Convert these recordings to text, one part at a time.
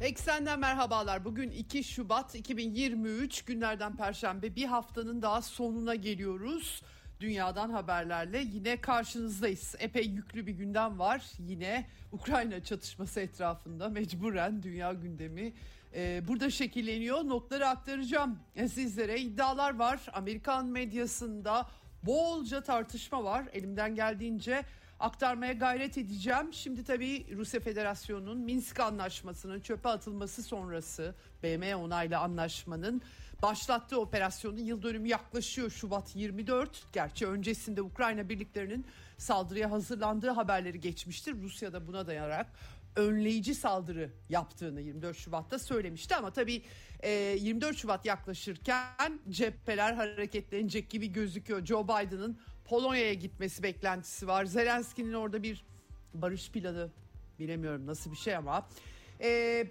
Eksenden merhabalar. Bugün 2 Şubat 2023 günlerden Perşembe bir haftanın daha sonuna geliyoruz. Dünyadan haberlerle yine karşınızdayız. Epey yüklü bir gündem var. Yine Ukrayna çatışması etrafında mecburen dünya gündemi e, burada şekilleniyor. Notları aktaracağım e, sizlere. iddialar var. Amerikan medyasında bolca tartışma var. Elimden geldiğince aktarmaya gayret edeceğim. Şimdi tabii Rusya Federasyonu'nun Minsk Anlaşması'nın çöpe atılması sonrası BM onaylı anlaşmanın başlattığı operasyonun yıl dönümü yaklaşıyor Şubat 24. Gerçi öncesinde Ukrayna birliklerinin saldırıya hazırlandığı haberleri geçmiştir. Rusya da buna dayanarak önleyici saldırı yaptığını 24 Şubat'ta söylemişti ama tabii 24 e, Şubat yaklaşırken cepheler hareketlenecek gibi gözüküyor. Joe Biden'ın Polonya'ya gitmesi beklentisi var. Zelenski'nin orada bir barış planı bilemiyorum nasıl bir şey ama e,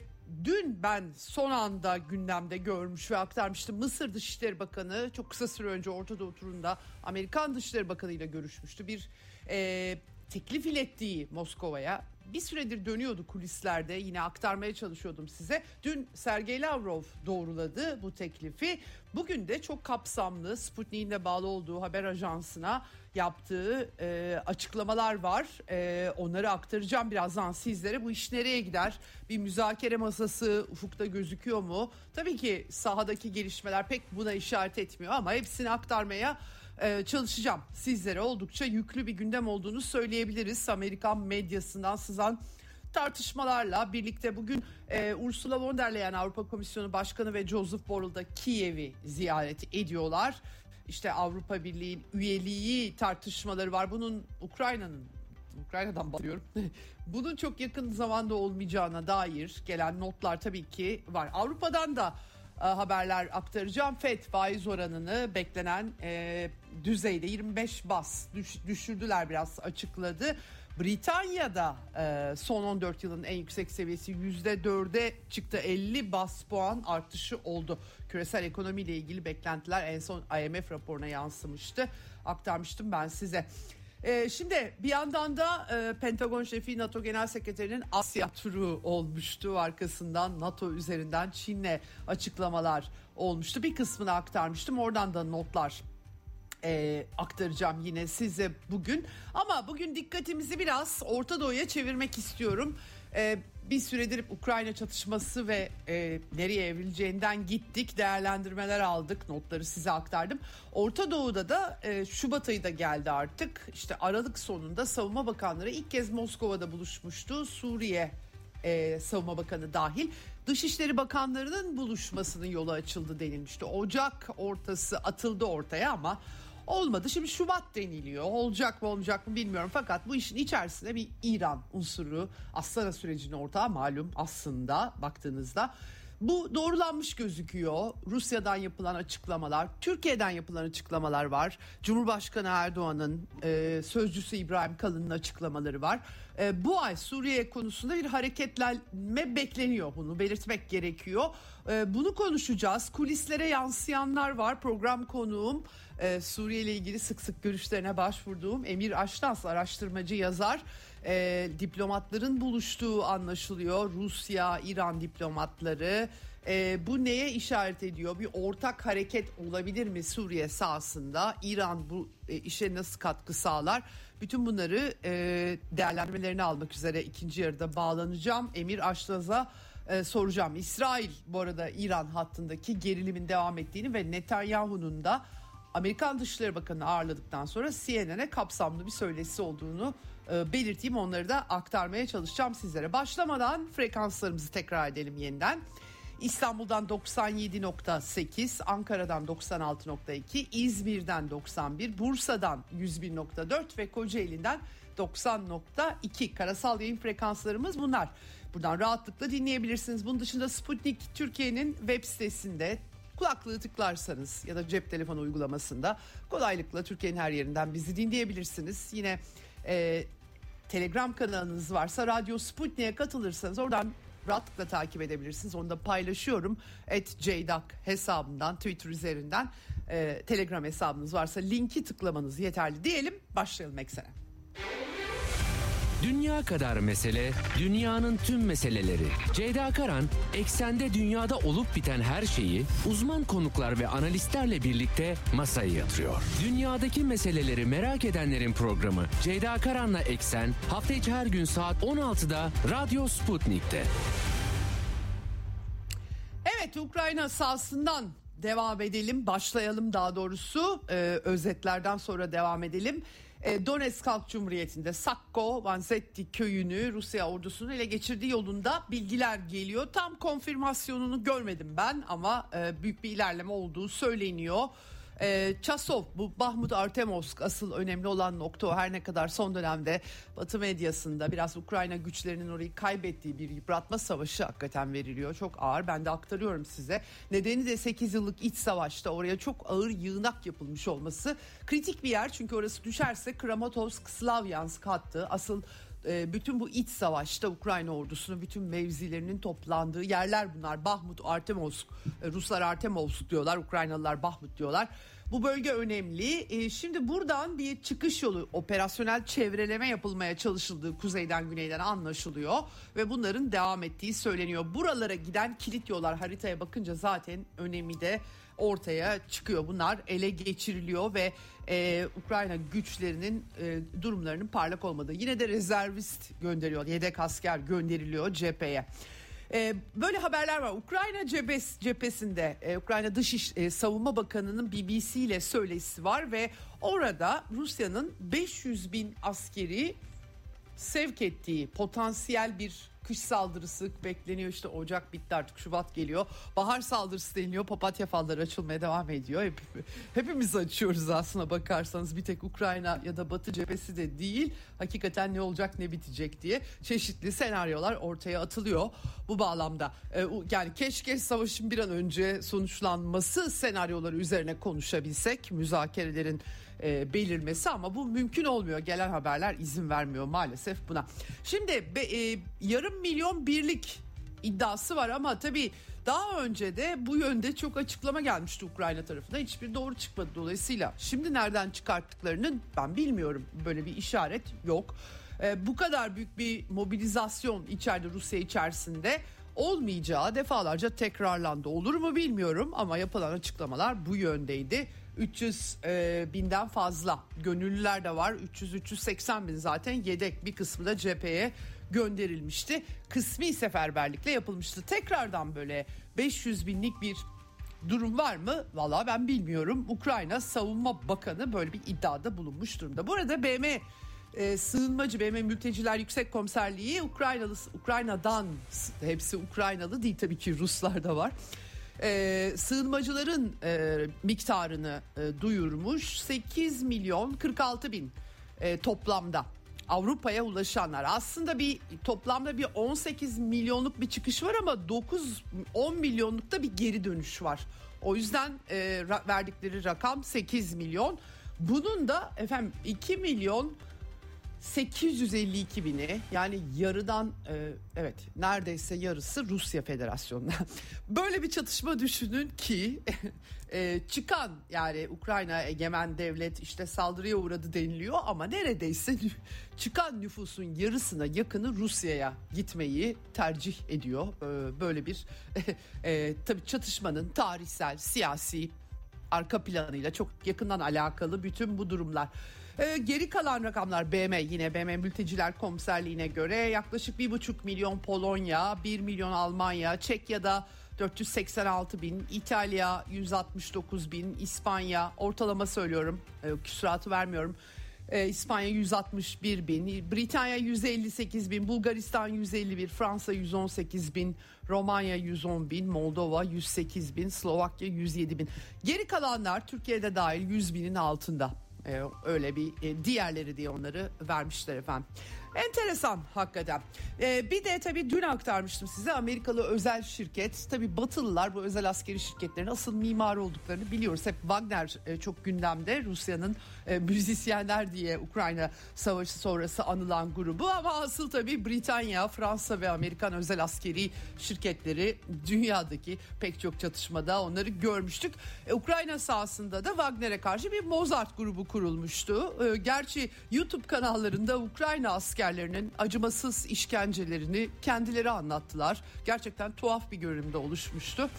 dün ben son anda gündemde görmüş ve aktarmıştım. Mısır Dışişleri Bakanı çok kısa süre önce Orta Doğu turunda Amerikan Dışişleri Bakanı ile görüşmüştü. Bir e, teklif ilettiği Moskova'ya bir süredir dönüyordu kulislerde yine aktarmaya çalışıyordum size. Dün Sergey Lavrov doğruladı bu teklifi. Bugün de çok kapsamlı Sputnik'in de bağlı olduğu haber ajansına yaptığı e, açıklamalar var. E, onları aktaracağım birazdan sizlere. Bu iş nereye gider? Bir müzakere masası ufukta gözüküyor mu? Tabii ki sahadaki gelişmeler pek buna işaret etmiyor ama hepsini aktarmaya e, çalışacağım. Sizlere oldukça yüklü bir gündem olduğunu söyleyebiliriz. Amerikan medyasından sızan tartışmalarla birlikte bugün e, Ursula von der Leyen Avrupa Komisyonu Başkanı ve Joseph Borrell da Kiev'i ziyaret ediyorlar. İşte Avrupa Birliği üyeliği tartışmaları var. Bunun Ukrayna'nın Ukrayna'dan bahsediyorum. Bunun çok yakın zamanda olmayacağına dair gelen notlar tabii ki var. Avrupa'dan da haberler aktaracağım. FED faiz oranını beklenen e, düzeyde 25 bas düş, düşürdüler biraz açıkladı. Britanya'da e, son 14 yılın en yüksek seviyesi %4'e çıktı 50 bas puan artışı oldu. Küresel ekonomiyle ilgili beklentiler en son IMF raporuna yansımıştı. Aktarmıştım ben size. Ee, şimdi bir yandan da e, Pentagon şefi NATO Genel Sekreterinin Asya turu olmuştu. Arkasından NATO üzerinden Çin'le açıklamalar olmuştu. Bir kısmını aktarmıştım. Oradan da notlar e, aktaracağım yine size bugün. Ama bugün dikkatimizi biraz Orta Doğu'ya çevirmek istiyorum. E, bir süredir Ukrayna çatışması ve e, nereye evrileceğinden gittik, değerlendirmeler aldık, notları size aktardım. Orta Doğu'da da e, Şubat ayı da geldi artık. İşte Aralık sonunda Savunma Bakanları ilk kez Moskova'da buluşmuştu. Suriye e, Savunma Bakanı dahil. Dışişleri Bakanlarının buluşmasının yolu açıldı denilmişti. Ocak ortası atıldı ortaya ama olmadı. Şimdi Şubat deniliyor. Olacak mı olmayacak mı bilmiyorum. Fakat bu işin içerisinde bir İran unsuru Astana sürecinin ortağı malum aslında baktığınızda. Bu doğrulanmış gözüküyor. Rusya'dan yapılan açıklamalar, Türkiye'den yapılan açıklamalar var. Cumhurbaşkanı Erdoğan'ın e, sözcüsü İbrahim Kalın'ın açıklamaları var. E, bu ay Suriye konusunda bir hareketlenme bekleniyor. Bunu belirtmek gerekiyor. E, bunu konuşacağız. Kulislere yansıyanlar var. Program konuğum e, Suriye ile ilgili sık sık görüşlerine başvurduğum Emir Aşnas araştırmacı yazar e, diplomatların buluştuğu anlaşılıyor. Rusya, İran diplomatları. E, bu neye işaret ediyor? Bir ortak hareket olabilir mi Suriye sahasında? İran bu e, işe nasıl katkı sağlar? Bütün bunları e, değerlendirmelerini almak üzere ikinci yarıda bağlanacağım. Emir Aşnaz'a e, soracağım. İsrail bu arada İran hattındaki gerilimin devam ettiğini ve Netanyahu'nun da Amerikan Dışişleri Bakanı ağırladıktan sonra CNN'e kapsamlı bir söyleşisi olduğunu e, belirteyim. Onları da aktarmaya çalışacağım sizlere. Başlamadan frekanslarımızı tekrar edelim yeniden. İstanbul'dan 97.8, Ankara'dan 96.2, İzmir'den 91, Bursa'dan 101.4 ve Kocaeli'nden 90.2 karasal yayın frekanslarımız bunlar. Buradan rahatlıkla dinleyebilirsiniz. Bunun dışında Sputnik Türkiye'nin web sitesinde kulaklığı tıklarsanız ya da cep telefonu uygulamasında kolaylıkla Türkiye'nin her yerinden bizi dinleyebilirsiniz. Yine e, Telegram kanalınız varsa Radyo Sputnik'e katılırsanız oradan rahatlıkla takip edebilirsiniz. Onu da paylaşıyorum. Et Ceydak hesabından Twitter üzerinden e, Telegram hesabınız varsa linki tıklamanız yeterli diyelim. Başlayalım eksene. Dünya kadar mesele, dünyanın tüm meseleleri. Ceyda Karan, eksende dünyada olup biten her şeyi uzman konuklar ve analistlerle birlikte masaya yatırıyor. Dünyadaki meseleleri merak edenlerin programı Ceyda Karan'la Eksen hafta içi her gün saat 16'da Radyo Sputnik'te. Evet Ukrayna sahasından devam edelim. Başlayalım daha doğrusu. Ee, özetlerden sonra devam edelim. Ee, Donetsk Halk Cumhuriyeti'nde Sakko Vanzetti köyünü Rusya ordusunun ele geçirdiği yolunda bilgiler geliyor. Tam konfirmasyonunu görmedim ben ama e, büyük bir ilerleme olduğu söyleniyor. E, Çasov bu Bahmut Artemovsk asıl önemli olan nokta o her ne kadar son dönemde Batı medyasında biraz Ukrayna güçlerinin orayı kaybettiği bir yıpratma savaşı hakikaten veriliyor. Çok ağır ben de aktarıyorum size. Nedeni de 8 yıllık iç savaşta oraya çok ağır yığınak yapılmış olması. Kritik bir yer çünkü orası düşerse Kramatorsk Slavyansk hattı asıl e, bütün bu iç savaşta Ukrayna ordusunun bütün mevzilerinin toplandığı yerler bunlar. Bahmut, Artemovsk, e, Ruslar Artemovsk diyorlar, Ukraynalılar Bahmut diyorlar. Bu bölge önemli. E, şimdi buradan bir çıkış yolu, operasyonel çevreleme yapılmaya çalışıldığı kuzeyden güneyden anlaşılıyor ve bunların devam ettiği söyleniyor. Buralara giden kilit yollar haritaya bakınca zaten önemi de ortaya çıkıyor. Bunlar ele geçiriliyor ve e, Ukrayna güçlerinin e, durumlarının parlak olmadığı. Yine de rezervist gönderiyor, yedek asker gönderiliyor cepheye. E, böyle haberler var. Ukrayna cephes, cephesinde e, Ukrayna Dış e, Savunma Bakanı'nın BBC ile söyleşisi var ve orada Rusya'nın 500 bin askeri sevk ettiği potansiyel bir kış saldırısı bekleniyor işte Ocak bitti artık Şubat geliyor. Bahar saldırısı deniliyor papatya falları açılmaya devam ediyor. Hep, hepimiz açıyoruz aslında bakarsanız bir tek Ukrayna ya da Batı cephesi de değil. Hakikaten ne olacak ne bitecek diye çeşitli senaryolar ortaya atılıyor bu bağlamda. Ee, yani keşke savaşın bir an önce sonuçlanması senaryoları üzerine konuşabilsek müzakerelerin e, belirmesi ama bu mümkün olmuyor. Gelen haberler izin vermiyor maalesef buna. Şimdi be, e, yarım milyon birlik iddiası var ama tabii daha önce de bu yönde çok açıklama gelmişti Ukrayna tarafında. Hiçbir doğru çıkmadı dolayısıyla. Şimdi nereden çıkarttıklarını ben bilmiyorum. Böyle bir işaret yok. E, bu kadar büyük bir mobilizasyon içeride Rusya içerisinde olmayacağı defalarca tekrarlandı. Olur mu bilmiyorum ama yapılan açıklamalar bu yöndeydi. 300 e, binden fazla gönüllüler de var 300-380 bin zaten yedek bir kısmı da cepheye gönderilmişti kısmi seferberlikle yapılmıştı tekrardan böyle 500 binlik bir durum var mı? Valla ben bilmiyorum. Ukrayna Savunma Bakanı böyle bir iddiada bulunmuş durumda. Bu arada BM e, sığınmacı BM Mülteciler Yüksek Komiserliği Ukraynalı Ukrayna'dan hepsi Ukraynalı değil tabii ki Ruslar da var e, sığınmacıların e, miktarını e, duyurmuş 8 milyon 46 bin e, toplamda Avrupa'ya ulaşanlar aslında bir toplamda bir 18 milyonluk bir çıkış var ama 9 10 milyonlukta bir geri dönüş var. O yüzden e, verdikleri rakam 8 milyon. Bunun da efendim 2 milyon 852 bini yani yarıdan e, evet neredeyse yarısı Rusya Federasyonu'na. Böyle bir çatışma düşünün ki e, çıkan yani Ukrayna egemen devlet işte saldırıya uğradı deniliyor ama neredeyse çıkan nüfusun yarısına yakını Rusya'ya gitmeyi tercih ediyor. E, böyle bir e, tabii çatışmanın tarihsel, siyasi arka planıyla çok yakından alakalı bütün bu durumlar. Ee, geri kalan rakamlar BM yine BM Mülteciler Komiserliğine göre yaklaşık 1,5 milyon Polonya, 1 milyon Almanya, Çekya'da 486 bin, İtalya 169 bin, İspanya ortalama söylüyorum e, küsuratı vermiyorum. E, İspanya 161 bin, Britanya 158 bin, Bulgaristan 151, Fransa 118 bin, Romanya 110 bin, Moldova 108 bin, Slovakya 107 bin. Geri kalanlar Türkiye'de dahil 100 binin altında Ee, öyle bir e, diğerleri diye onları vermişler efendim. Enteresan hakikaten. Ee, bir de tabii dün aktarmıştım size Amerikalı özel şirket. Tabii Batılılar bu özel askeri şirketlerin asıl mimarı olduklarını biliyoruz. Hep Wagner e, çok gündemde Rusya'nın e, müzisyenler diye Ukrayna savaşı sonrası anılan grubu. Ama asıl tabii Britanya, Fransa ve Amerikan özel askeri şirketleri dünyadaki pek çok çatışmada onları görmüştük. E, Ukrayna sahasında da Wagner'e karşı bir Mozart grubu kurulmuştu. E, gerçi YouTube kanallarında Ukrayna askerlerinin acımasız işkencelerini kendileri anlattılar. Gerçekten tuhaf bir görünümde oluşmuştu.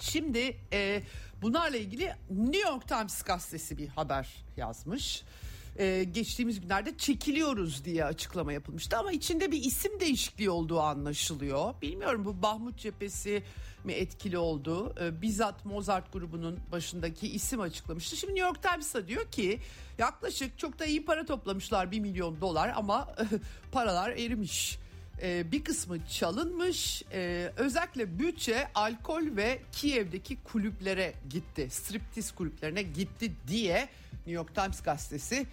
Şimdi e, bunlarla ilgili New York Times gazetesi bir haber yazmış. Ee, geçtiğimiz günlerde çekiliyoruz diye açıklama yapılmıştı ama içinde bir isim değişikliği olduğu anlaşılıyor. Bilmiyorum bu Bahmut cephesi mi etkili oldu? Ee, bizzat Mozart grubunun başındaki isim açıklamıştı. Şimdi New York Times'a diyor ki yaklaşık çok da iyi para toplamışlar 1 milyon dolar ama paralar erimiş. Ee, bir kısmı çalınmış. Ee, özellikle bütçe alkol ve Kiev'deki kulüplere gitti. Striptiz kulüplerine gitti diye New York Times gazetesi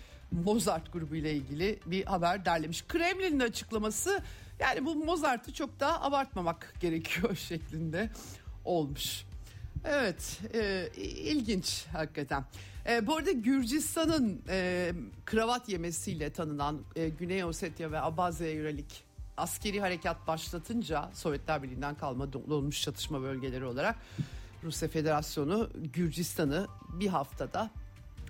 Mozart grubu ile ilgili bir haber derlemiş. Kremlin'in açıklaması yani bu Mozart'ı çok daha abartmamak gerekiyor şeklinde olmuş. Evet e, ilginç hakikaten. E, bu arada Gürcistan'ın e, kravat yemesiyle tanınan e, Güney Ossetya ve Abazya'ya yönelik askeri harekat başlatınca Sovyetler Birliği'nden kalma donmuş çatışma bölgeleri olarak Rusya Federasyonu Gürcistan'ı bir haftada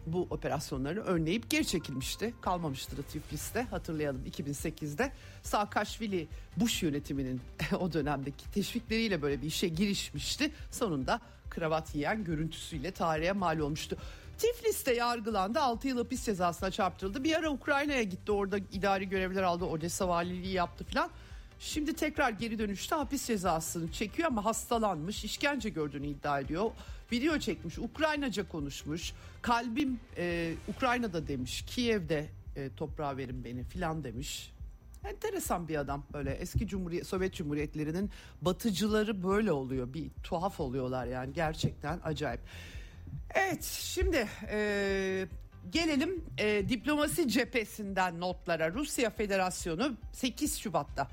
bu operasyonlarını önleyip geri çekilmişti. Kalmamıştır Tiflis'te hatırlayalım 2008'de Saakashvili Bush yönetiminin o dönemdeki teşvikleriyle böyle bir işe girişmişti. Sonunda kravat yiyen görüntüsüyle tarihe mal olmuştu. Tiflis'te yargılandı 6 yıl hapis cezasına çarptırıldı. Bir ara Ukrayna'ya gitti orada idari görevler aldı Odessa valiliği yaptı filan. Şimdi tekrar geri dönüşte hapis cezasını çekiyor ama hastalanmış, işkence gördüğünü iddia ediyor. Video çekmiş, Ukraynaca konuşmuş. Kalbim e, Ukrayna'da demiş, Kiev'de e, toprağa verin beni filan demiş. Enteresan bir adam böyle eski Cumhuriyet Sovyet Cumhuriyetlerinin batıcıları böyle oluyor. Bir tuhaf oluyorlar yani gerçekten acayip. Evet şimdi e, gelelim e, diplomasi cephesinden notlara. Rusya Federasyonu 8 Şubat'ta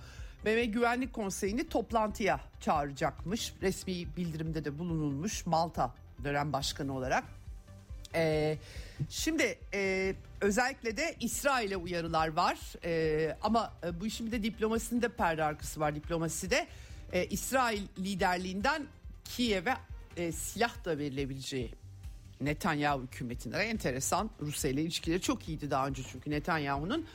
BM Güvenlik Konseyi'ni toplantıya çağıracakmış. Resmi bildirimde de bulunulmuş Malta dönem başkanı olarak. Ee, şimdi e, özellikle de İsrail'e uyarılar var ee, ama bu işin bir de diplomasinin de perde arkası var diplomaside. Ee, İsrail liderliğinden Kiev'e e, silah da verilebileceği Netanyahu hükümetine enteresan Rusya ile ilişkileri çok iyiydi daha önce çünkü Netanyahu'nun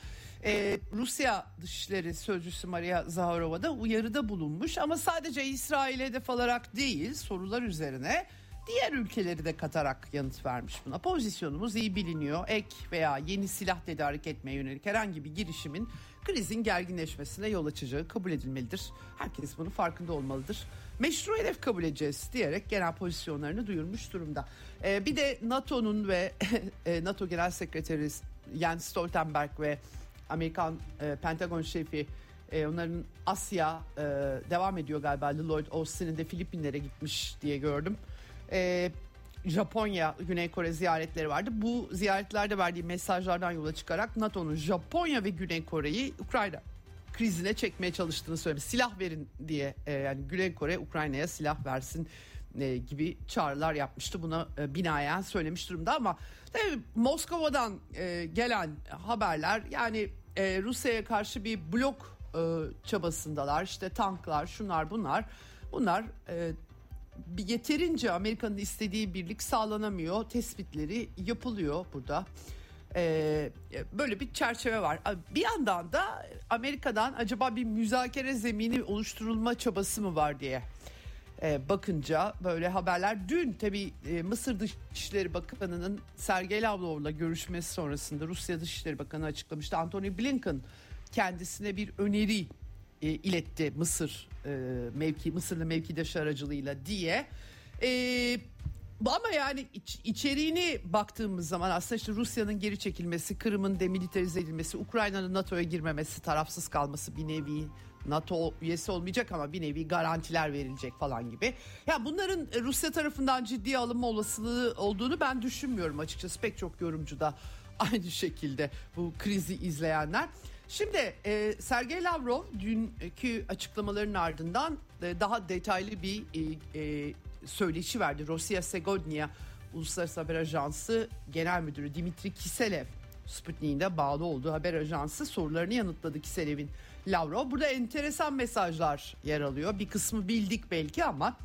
ee, Rusya Dışişleri Sözcüsü Maria Zaharova da uyarıda bulunmuş ama sadece İsrail'e hedef alarak değil sorular üzerine diğer ülkeleri de katarak yanıt vermiş buna. Pozisyonumuz iyi biliniyor. Ek veya yeni silah tedarik etmeye yönelik herhangi bir girişimin krizin gerginleşmesine yol açacağı kabul edilmelidir. Herkes bunun farkında olmalıdır. Meşru hedef kabul edeceğiz diyerek genel pozisyonlarını duyurmuş durumda. Ee, bir de NATO'nun ve e, NATO Genel Sekreteri Jens Stoltenberg ve Amerikan e, Pentagon şefi e, onların Asya e, devam ediyor galiba Lloyd Austin'in de Filipinlere gitmiş diye gördüm. E, Japonya, Güney Kore ziyaretleri vardı. Bu ziyaretlerde verdiği mesajlardan yola çıkarak NATO'nun Japonya ve Güney Kore'yi Ukrayna krizine çekmeye çalıştığını söylemiş. Silah verin diye e, yani Güney Kore Ukrayna'ya silah versin e, gibi çağrılar yapmıştı. Buna e, binaen söylemiş durumda ama tabii Moskova'dan e, gelen haberler yani e, Rusya'ya karşı bir blok çabasındalar. İşte tanklar, şunlar bunlar. Bunlar e, yeterince Amerika'nın istediği birlik sağlanamıyor. Tespitleri yapılıyor burada. Böyle bir çerçeve var. Bir yandan da Amerika'dan acaba bir müzakere zemini oluşturulma çabası mı var diye e, bakınca böyle haberler. Dün tabii e, Mısır Dışişleri Bakanı'nın Sergey Lavrov'la görüşmesi sonrasında Rusya Dışişleri Bakanı açıklamıştı. Anthony Blinken kendisine bir öneri e, iletti Mısır e, mevki Mısırlı mevkidaşı aracılığıyla diye. E, ama yani iç, içeriğini baktığımız zaman aslında işte Rusya'nın geri çekilmesi, Kırım'ın demilitarize edilmesi, Ukrayna'nın NATO'ya girmemesi, tarafsız kalması bir nevi NATO üyesi olmayacak ama bir nevi garantiler verilecek falan gibi. Ya bunların Rusya tarafından ciddi alınma olasılığı olduğunu ben düşünmüyorum açıkçası. Pek çok yorumcu da aynı şekilde bu krizi izleyenler. Şimdi e, Sergey Lavrov dünkü açıklamaların ardından e, daha detaylı bir e, e, söyleşi verdi. Rusya Segodnya Uluslararası Haber Ajansı Genel Müdürü Dimitri Kiselev Sputnik'in de bağlı olduğu haber ajansı sorularını yanıtladı Kiselev'in Lavrov. Burada enteresan mesajlar yer alıyor. Bir kısmı bildik belki ama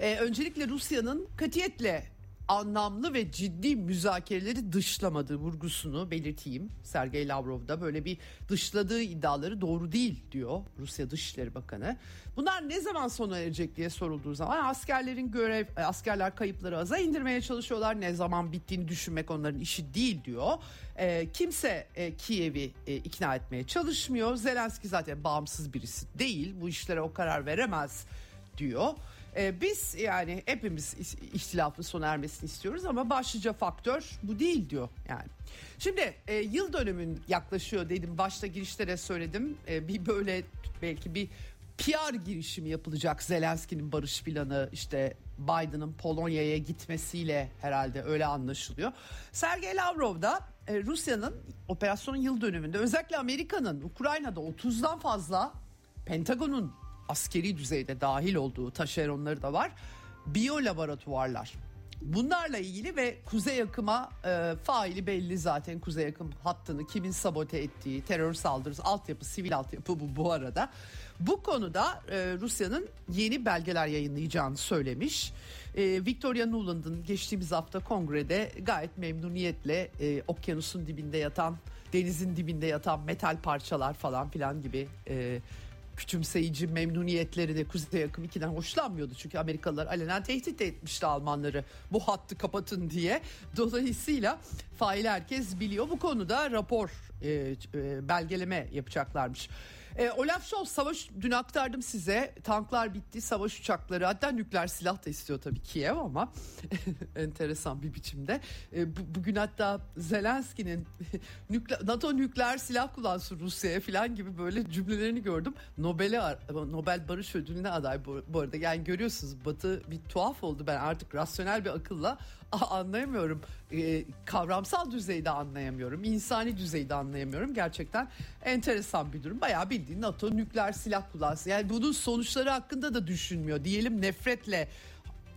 e, öncelikle Rusya'nın katiyetle anlamlı ve ciddi müzakereleri dışlamadığı vurgusunu belirteyim. Sergey Lavrov da böyle bir dışladığı iddiaları doğru değil diyor Rusya Dışişleri Bakanı. Bunlar ne zaman sona erecek diye sorulduğu zaman askerlerin görev askerler kayıpları aza indirmeye çalışıyorlar. Ne zaman bittiğini düşünmek onların işi değil diyor. E, kimse e, Kiev'i e, ikna etmeye çalışmıyor. Zelenski zaten bağımsız birisi değil. Bu işlere o karar veremez diyor. Ee, biz yani hepimiz ihtilafın sona ermesini istiyoruz ama başlıca faktör bu değil diyor yani. Şimdi e, yıl dönümün yaklaşıyor dedim başta girişte de söyledim e, bir böyle belki bir PR girişimi yapılacak Zelenski'nin barış planı işte Biden'ın Polonya'ya gitmesiyle herhalde öyle anlaşılıyor. Sergey Lavrov da e, Rusya'nın operasyonun yıl dönümünde özellikle Amerika'nın Ukrayna'da 30'dan fazla Pentagon'un askeri düzeyde dahil olduğu taşeronları da var. Biyo laboratuvarlar. Bunlarla ilgili ve kuzey yakıma e, faili belli zaten kuzey yakım hattını kimin sabote ettiği terör saldırısı altyapı sivil altyapı bu bu arada. Bu konuda e, Rusya'nın yeni belgeler yayınlayacağını söylemiş. E, Victoria Nuland'ın geçtiğimiz hafta kongrede gayet memnuniyetle e, okyanusun dibinde yatan denizin dibinde yatan metal parçalar falan filan gibi e, küçümseyici memnuniyetleri de Kuzey Akım 2'den hoşlanmıyordu. Çünkü Amerikalılar alenen tehdit etmişti Almanları bu hattı kapatın diye. Dolayısıyla fail herkes biliyor. Bu konuda rapor e, e, belgeleme yapacaklarmış. E, Olaf Scholz savaş dün aktardım size tanklar bitti savaş uçakları hatta nükleer silah da istiyor tabii Kiev ama enteresan bir biçimde. E, bu, bugün hatta Zelenski'nin nükle, NATO nükleer silah kullansın Rusya'ya falan gibi böyle cümlelerini gördüm. Nobel'e Nobel Barış Ödülü'ne aday bu, bu arada yani görüyorsunuz Batı bir tuhaf oldu ben artık rasyonel bir akılla anlayamıyorum. E, kavramsal düzeyde anlayamıyorum. insani düzeyde anlayamıyorum. Gerçekten enteresan bir durum. Bayağı bildiğin NATO nükleer silah kullansın. Yani bunun sonuçları hakkında da düşünmüyor. Diyelim nefretle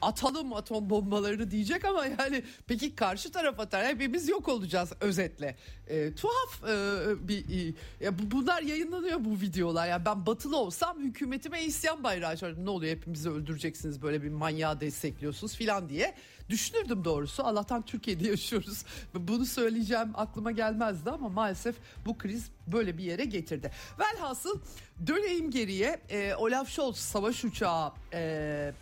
atalım atom bombalarını diyecek ama yani peki karşı taraf atar hepimiz yok olacağız özetle. E, tuhaf e, bir e, bunlar yayınlanıyor bu videolar. Yani ben batılı olsam hükümetime isyan bayrağı açardım. Ne oluyor hepimizi öldüreceksiniz böyle bir manyağı destekliyorsunuz filan diye düşünürdüm doğrusu. Allah'tan Türkiye'de yaşıyoruz. Bunu söyleyeceğim aklıma gelmezdi ama maalesef bu kriz böyle bir yere getirdi. Velhasıl döneyim geriye e, Olaf Scholz savaş uçağı e,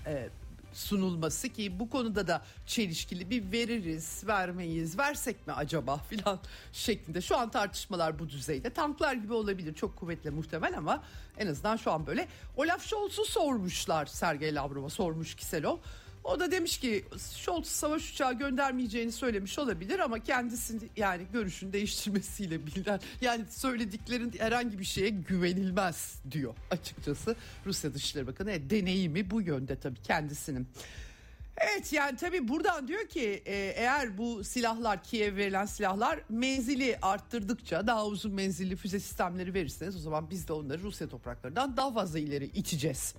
e, sunulması ki bu konuda da çelişkili bir veririz vermeyiz versek mi acaba filan şeklinde. Şu an tartışmalar bu düzeyde. Tanklar gibi olabilir çok kuvvetli muhtemel ama en azından şu an böyle. Olaf Scholz'u sormuşlar Sergey Lavrov'a sormuş Kiselov o da demiş ki Scholz savaş uçağı göndermeyeceğini söylemiş olabilir ama kendisini yani görüşünü değiştirmesiyle bilinen yani söylediklerin herhangi bir şeye güvenilmez diyor açıkçası Rusya Dışişleri Bakanı. E, deneyimi bu yönde tabii kendisinin. Evet yani tabii buradan diyor ki e, eğer bu silahlar Kiev verilen silahlar menzili arttırdıkça daha uzun menzilli füze sistemleri verirseniz o zaman biz de onları Rusya topraklarından daha fazla ileri iteceğiz.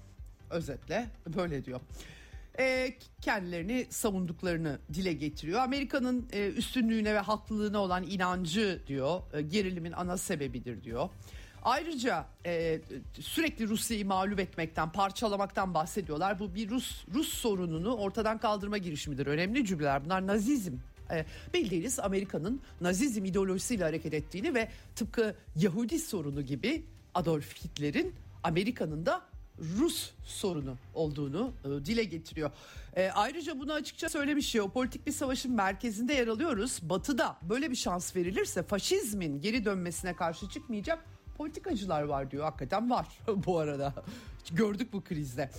Özetle böyle diyor e, kendilerini savunduklarını dile getiriyor. Amerika'nın e, üstünlüğüne ve haklılığına olan inancı diyor e, gerilimin ana sebebidir diyor. Ayrıca e, sürekli Rusya'yı mağlup etmekten, parçalamaktan bahsediyorlar. Bu bir Rus Rus sorununu ortadan kaldırma girişimidir. Önemli cümleler. Bunlar Nazizm e, bildiğiniz Amerika'nın Nazizm ideolojisiyle hareket ettiğini ve tıpkı Yahudi sorunu gibi Adolf Hitler'in Amerika'nın da Rus sorunu olduğunu e, dile getiriyor. E, ayrıca bunu açıkça söylemiş jeopolitik bir savaşın merkezinde yer alıyoruz. Batı'da böyle bir şans verilirse faşizmin geri dönmesine karşı çıkmayacak politikacılar var diyor. Hakikaten var bu arada. Gördük bu krizde.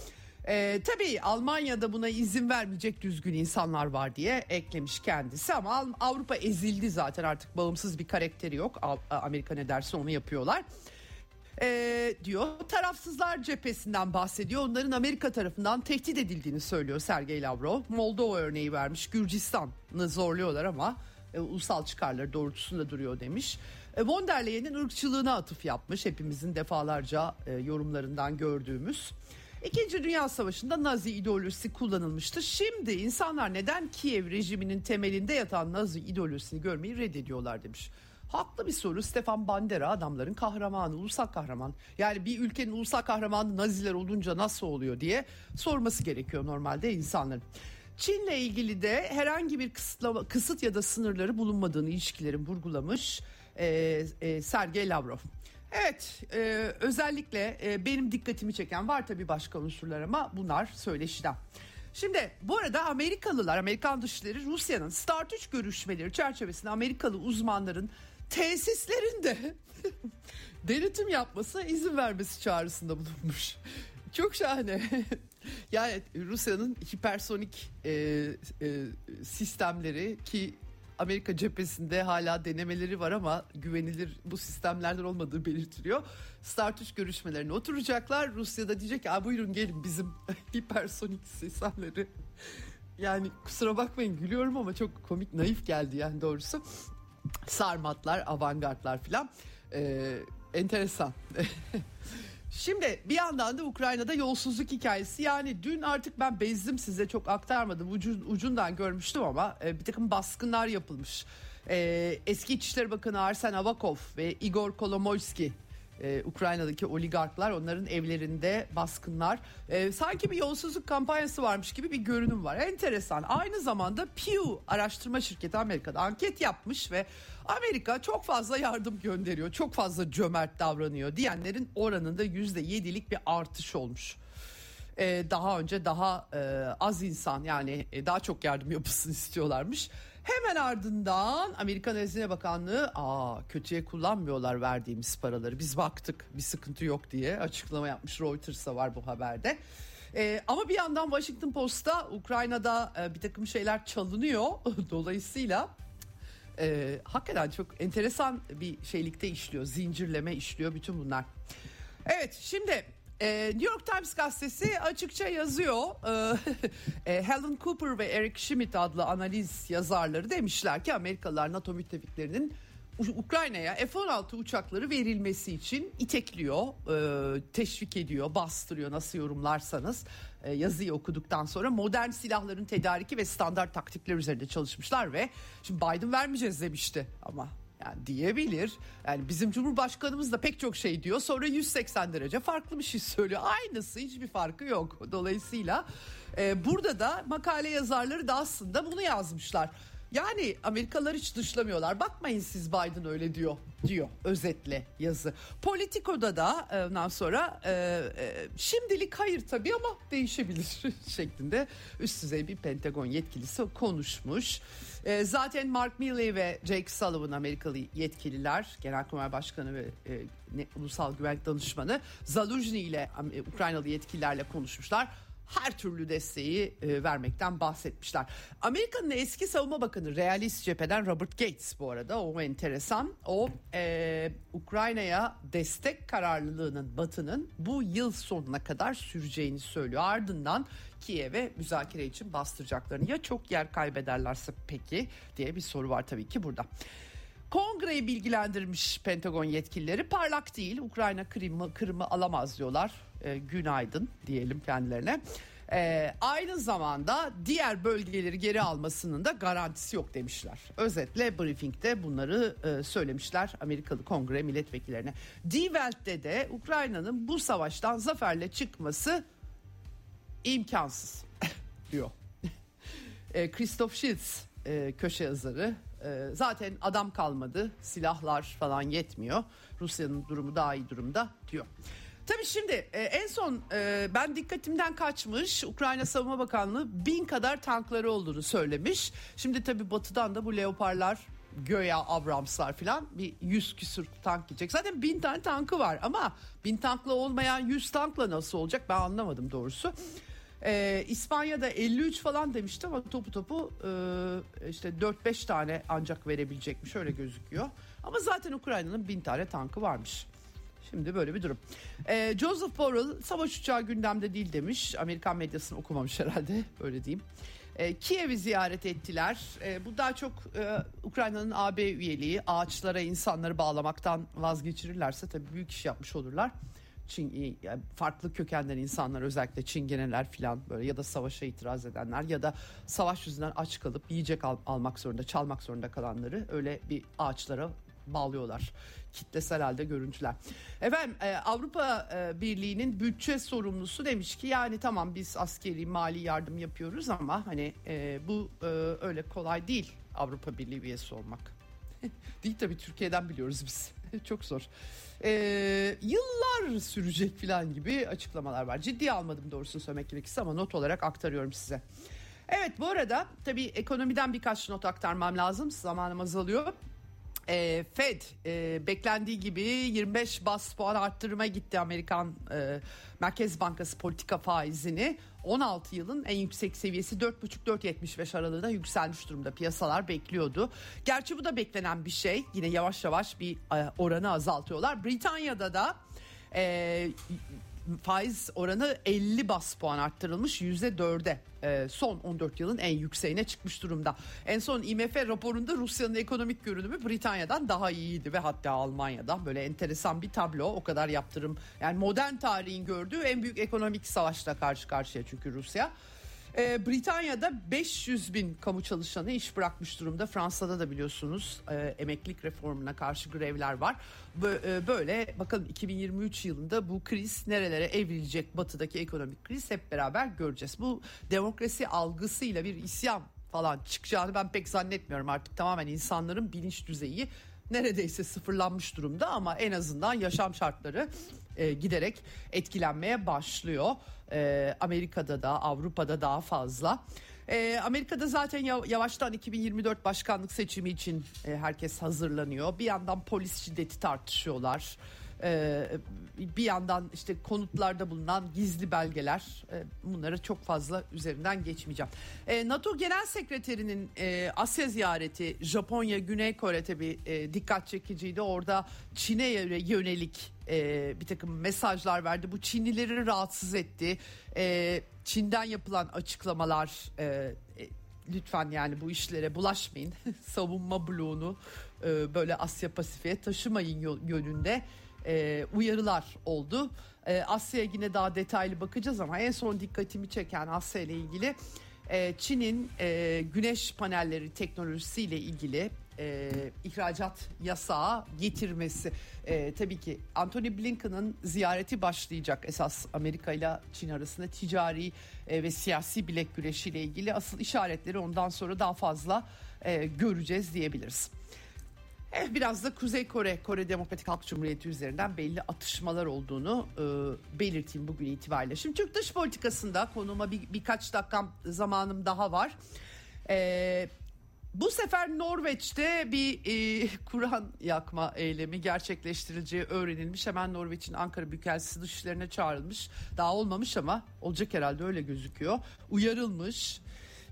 Ee, tabii Almanya'da buna izin vermeyecek düzgün insanlar var diye eklemiş kendisi ama Avrupa ezildi zaten artık bağımsız bir karakteri yok. Amerika ne derse onu yapıyorlar e, diyor. Tarafsızlar cephesinden bahsediyor. Onların Amerika tarafından tehdit edildiğini söylüyor Sergey Lavrov. Moldova örneği vermiş. Gürcistan'ı zorluyorlar ama e, ulusal çıkarları doğrultusunda duruyor demiş. E, von der Leyen'in ırkçılığına atıf yapmış hepimizin defalarca e, yorumlarından gördüğümüz. İkinci Dünya Savaşı'nda Nazi ideolojisi kullanılmıştı. Şimdi insanlar neden Kiev rejiminin temelinde yatan Nazi ideolojisini görmeyi reddediyorlar demiş. Haklı bir soru. Stefan Bandera adamların kahramanı, ulusal kahraman. Yani bir ülkenin ulusal kahramanı Naziler olunca nasıl oluyor diye sorması gerekiyor normalde insanların. Çin'le ilgili de herhangi bir kısıtlama, kısıt ya da sınırları bulunmadığını ilişkilerin vurgulamış e, e, Sergey Lavrov. Evet e, özellikle e, benim dikkatimi çeken var tabii başka unsurlar ama bunlar söyleşiden. Şimdi bu arada Amerikalılar, Amerikan dışları Rusya'nın Start 3 görüşmeleri çerçevesinde Amerikalı uzmanların tesislerinde denetim yapması izin vermesi çağrısında bulunmuş. Çok şahane. yani Rusya'nın hipersonik e, e, sistemleri ki Amerika cephesinde hala denemeleri var ama güvenilir bu sistemlerden olmadığı belirtiliyor. Start 3 görüşmelerine oturacaklar. Rusya'da diyecek ki buyurun gelin bizim hipersonik sistemleri. Yani kusura bakmayın gülüyorum ama çok komik naif geldi yani doğrusu. Sarmatlar, avantgardlar filan. Ee, enteresan. Şimdi bir yandan da Ukrayna'da yolsuzluk hikayesi yani dün artık ben bezdim size çok aktarmadım ucun, ucundan görmüştüm ama e, bir takım baskınlar yapılmış. E, eski İçişleri Bakanı Arsen Avakov ve Igor Kolomoyski e, Ukrayna'daki oligarklar onların evlerinde baskınlar. E, sanki bir yolsuzluk kampanyası varmış gibi bir görünüm var. Enteresan. Aynı zamanda Pew araştırma şirketi Amerika'da anket yapmış ve Amerika çok fazla yardım gönderiyor çok fazla cömert davranıyor diyenlerin oranında yüzde yedilik bir artış olmuş. Ee, daha önce daha e, az insan yani e, daha çok yardım yapısını istiyorlarmış. Hemen ardından Amerikan Hazine Bakanlığı aa kötüye kullanmıyorlar verdiğimiz paraları biz baktık bir sıkıntı yok diye açıklama yapmış Reuters'a var bu haberde. Ee, ama bir yandan Washington Post'ta Ukrayna'da e, bir takım şeyler çalınıyor dolayısıyla e, hakikaten çok enteresan bir şeylikte işliyor zincirleme işliyor bütün bunlar. Evet şimdi ee, New York Times gazetesi açıkça yazıyor. Ee, e, Helen Cooper ve Eric Schmidt adlı analiz yazarları demişler ki Amerikalılar NATO müttefiklerinin Ukrayna'ya F-16 uçakları verilmesi için itekliyor, e, teşvik ediyor, bastırıyor nasıl yorumlarsanız e, yazıyı okuduktan sonra modern silahların tedariki ve standart taktikler üzerinde çalışmışlar ve şimdi Biden vermeyeceğiz demişti ama yani diyebilir. Yani bizim Cumhurbaşkanımız da pek çok şey diyor. Sonra 180 derece farklı bir şey söylüyor. Aynısı hiçbir farkı yok. Dolayısıyla e, burada da makale yazarları da aslında bunu yazmışlar. Yani Amerikalılar hiç dışlamıyorlar. Bakmayın siz Biden öyle diyor diyor özetle yazı. Politiko'da da e, ondan sonra e, e, şimdilik hayır tabii ama değişebilir şeklinde üst düzey bir Pentagon yetkilisi konuşmuş. E, zaten Mark Milley ve Jake Sullivan Amerikalı yetkililer, Genelkurmay Başkanı ve e, Ulusal Güvenlik Danışmanı Zaluzny ile e, Ukraynalı yetkililerle konuşmuşlar her türlü desteği e, vermekten bahsetmişler. Amerika'nın eski savunma bakanı realist cepheden Robert Gates bu arada o enteresan. O e, Ukrayna'ya destek kararlılığının Batı'nın bu yıl sonuna kadar süreceğini söylüyor. Ardından Kiev'e müzakere için bastıracaklarını ya çok yer kaybederlerse peki diye bir soru var tabii ki burada. Kongreyi bilgilendirmiş Pentagon yetkilileri parlak değil Ukrayna Kırım'ı, Kırım'ı alamaz diyorlar e, günaydın diyelim kendilerine. E, aynı zamanda diğer bölgeleri geri almasının da garantisi yok demişler. Özetle briefingde bunları e, söylemişler Amerikalı Kongre milletvekillerine. Die Welt'te de Ukrayna'nın bu savaştan zaferle çıkması imkansız diyor. e, Christoph Schiltz e, köşe yazarı e, zaten adam kalmadı silahlar falan yetmiyor Rusya'nın durumu daha iyi durumda diyor. Tabii şimdi e, en son e, ben dikkatimden kaçmış Ukrayna Savunma Bakanlığı bin kadar tankları olduğunu söylemiş. Şimdi tabii batıdan da bu leoparlar göya Abramslar falan bir yüz küsür tank gidecek. Zaten bin tane tankı var ama bin tankla olmayan yüz tankla nasıl olacak ben anlamadım doğrusu. Ee, İspanya'da 53 falan demişti ama topu topu e, işte 4-5 tane ancak verebilecekmiş öyle gözüküyor. Ama zaten Ukrayna'nın bin tane tankı varmış. Şimdi böyle bir durum. Ee, Joseph Borrell savaş uçağı gündemde değil demiş. Amerikan medyasını okumamış herhalde öyle diyeyim. E, Kiev'i ziyaret ettiler. E, bu daha çok e, Ukrayna'nın AB üyeliği ağaçlara insanları bağlamaktan vazgeçirirlerse tabii büyük iş yapmış olurlar. Çin, yani farklı kökenden insanlar özellikle Çingeneler falan böyle ya da savaşa itiraz edenler ya da savaş yüzünden aç kalıp yiyecek al, almak zorunda çalmak zorunda kalanları öyle bir ağaçlara bağlıyorlar. Kitlesel halde görüntüler. Efendim e, Avrupa e, Birliği'nin bütçe sorumlusu demiş ki yani tamam biz askeri mali yardım yapıyoruz ama hani e, bu e, öyle kolay değil Avrupa Birliği üyesi olmak. değil tabii Türkiye'den biliyoruz biz. Çok zor. E, yıllar sürecek falan gibi açıklamalar var. Ciddiye almadım doğrusunu söylemek gerekirse ama not olarak aktarıyorum size. Evet bu arada tabii ekonomiden birkaç not aktarmam lazım. Zamanım azalıyor. E, Fed e, beklendiği gibi 25 bas puan arttırma gitti Amerikan e, Merkez Bankası politika faizini 16 yılın en yüksek seviyesi 4,5-4,75 aralığında yükselmiş durumda piyasalar bekliyordu. Gerçi bu da beklenen bir şey yine yavaş yavaş bir e, oranı azaltıyorlar. Britanya'da da e, faiz oranı 50 bas puan arttırılmış %4'e e, son 14 yılın en yükseğine çıkmış durumda. En son IMF raporunda Rusya'nın ekonomik görünümü Britanya'dan daha iyiydi ve hatta Almanya'dan böyle enteresan bir tablo o kadar yaptırım yani modern tarihin gördüğü en büyük ekonomik savaşla karşı karşıya çünkü Rusya. E, Britanya'da 500 bin kamu çalışanı iş bırakmış durumda. Fransa'da da biliyorsunuz e, emeklilik reformuna karşı grevler var. E, böyle bakalım 2023 yılında bu kriz nerelere evrilecek batıdaki ekonomik kriz hep beraber göreceğiz. Bu demokrasi algısıyla bir isyan falan çıkacağını ben pek zannetmiyorum artık tamamen insanların bilinç düzeyi neredeyse sıfırlanmış durumda ama en azından yaşam şartları e, giderek etkilenmeye başlıyor. E, Amerika'da da Avrupa'da daha fazla. E, Amerika'da zaten yavaştan 2024 başkanlık seçimi için e, herkes hazırlanıyor. Bir yandan polis şiddeti tartışıyorlar. Ee, bir yandan işte konutlarda bulunan gizli belgeler e, bunları çok fazla üzerinden geçmeyeceğim. Ee, NATO Genel Sekreterinin e, Asya ziyareti Japonya, Güney Kore tabi e, dikkat çekiciydi. Orada Çin'e yönelik bir takım mesajlar verdi. Bu Çinlileri rahatsız etti. Çin'den yapılan açıklamalar lütfen yani bu işlere bulaşmayın. Savunma bloğunu böyle Asya Pasifik'e taşımayın yönünde e, uyarılar oldu. E, Asya'ya yine daha detaylı bakacağız ama en son dikkatimi çeken Asya ile ilgili e, Çin'in e, güneş panelleri teknolojisiyle ilgili e, ihracat yasağı getirmesi. E, tabii ki Anthony Blinken'ın ziyareti başlayacak esas Amerika ile Çin arasında ticari e, ve siyasi bilek güreşiyle ilgili asıl işaretleri ondan sonra daha fazla e, göreceğiz diyebiliriz. Eh, biraz da Kuzey Kore, Kore Demokratik Halk Cumhuriyeti üzerinden belli atışmalar olduğunu e, belirteyim bugün itibariyle. Şimdi Türk dış politikasında konuma bir, birkaç dakika zamanım daha var. E, bu sefer Norveç'te bir e, Kur'an yakma eylemi gerçekleştirileceği öğrenilmiş. Hemen Norveç'in Ankara Büyükelçisi dışişlerine çağrılmış. Daha olmamış ama olacak herhalde öyle gözüküyor. Uyarılmış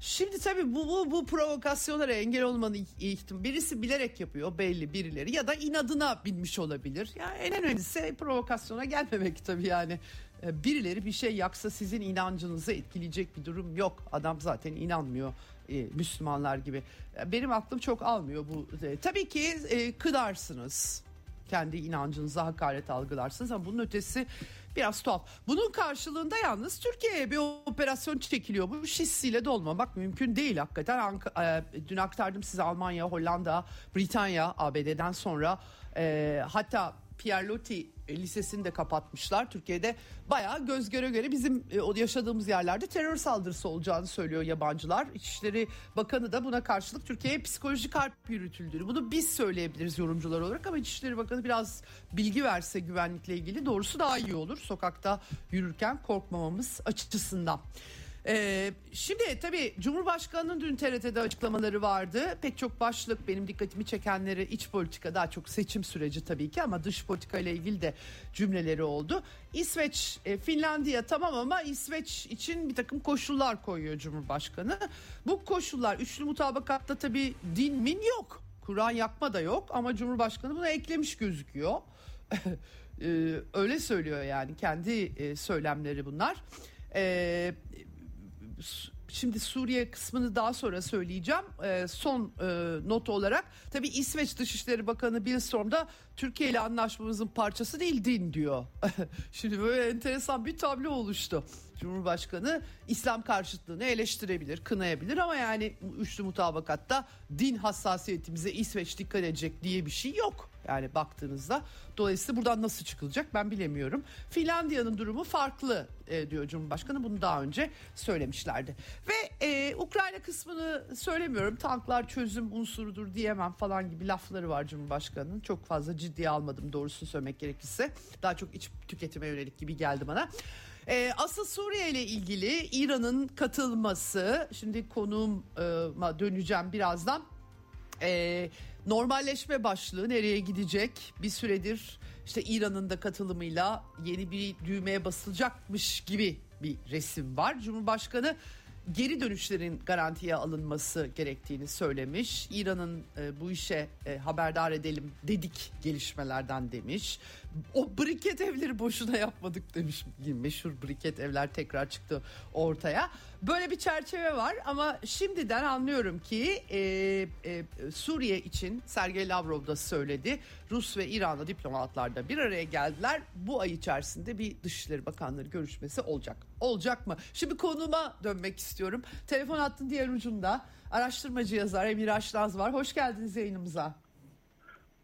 Şimdi tabii bu, bu, bu provokasyonlara engel olmanın ihtim birisi bilerek yapıyor belli birileri ya da inadına binmiş olabilir. Yani en önemlisi provokasyona gelmemek tabii yani. Ee, birileri bir şey yaksa sizin inancınızı etkileyecek bir durum yok. Adam zaten inanmıyor e, Müslümanlar gibi. Benim aklım çok almıyor bu. E, tabii ki e, kıdarsınız. Kendi inancınıza hakaret algılarsınız ama bunun ötesi biraz tuhaf. Bunun karşılığında yalnız Türkiye'ye bir operasyon çekiliyor. Bu şissiyle de olmamak mümkün değil hakikaten. Ank- e, dün aktardım size Almanya, Hollanda, Britanya, ABD'den sonra e, hatta Pierre Loti lisesini de kapatmışlar. Türkiye'de bayağı göz göre göre bizim e, yaşadığımız yerlerde terör saldırısı olacağını söylüyor yabancılar. İçişleri Bakanı da buna karşılık Türkiye'ye psikolojik harp yürütüldüğünü. Bunu biz söyleyebiliriz yorumcular olarak ama İçişleri Bakanı biraz bilgi verse güvenlikle ilgili doğrusu daha iyi olur. Sokakta yürürken korkmamamız açısından. Ee, şimdi tabii Cumhurbaşkanı'nın dün TRT'de açıklamaları vardı. Pek çok başlık benim dikkatimi çekenleri iç politika daha çok seçim süreci tabii ki ama dış politika ile ilgili de cümleleri oldu. İsveç, e, Finlandiya tamam ama İsveç için bir takım koşullar koyuyor Cumhurbaşkanı. Bu koşullar üçlü mutabakatta tabii din min yok. Kur'an yakma da yok ama Cumhurbaşkanı bunu eklemiş gözüküyor. ee, öyle söylüyor yani kendi e, söylemleri bunlar. Ee, şimdi Suriye kısmını daha sonra söyleyeceğim. E, son e, not olarak tabii İsveç Dışişleri Bakanı Billström da Türkiye ile anlaşmamızın parçası değil din diyor. şimdi böyle enteresan bir tablo oluştu. Cumhurbaşkanı İslam karşıtlığını eleştirebilir, kınayabilir ama yani üçlü mutabakatta din hassasiyetimize İsveç dikkat edecek diye bir şey yok. Yani baktığınızda dolayısıyla buradan nasıl çıkılacak ben bilemiyorum. Finlandiya'nın durumu farklı e, diyor Cumhurbaşkanı bunu daha önce söylemişlerdi. Ve e, Ukrayna kısmını söylemiyorum tanklar çözüm unsurudur diyemem falan gibi lafları var Cumhurbaşkanı'nın. Çok fazla ciddiye almadım doğrusunu söylemek gerekirse. Daha çok iç tüketime yönelik gibi geldi bana. E, asıl Suriye ile ilgili İran'ın katılması şimdi konuğuma döneceğim birazdan. E, normalleşme başlığı nereye gidecek? Bir süredir işte İran'ın da katılımıyla yeni bir düğmeye basılacakmış gibi bir resim var. Cumhurbaşkanı geri dönüşlerin garantiye alınması gerektiğini söylemiş. İran'ın e, bu işe e, haberdar edelim dedik gelişmelerden demiş. O briket evleri boşuna yapmadık demiş. Meşhur briket evler tekrar çıktı ortaya. Böyle bir çerçeve var ama şimdiden anlıyorum ki e, e, Suriye için Sergey Lavrov da söyledi. Rus ve İranlı diplomatlar da bir araya geldiler. Bu ay içerisinde bir Dışişleri Bakanları görüşmesi olacak. Olacak mı? Şimdi konuma dönmek istiyorum. Telefon hattın diğer ucunda araştırmacı yazar Emir Aşnaz var. Hoş geldiniz yayınımıza.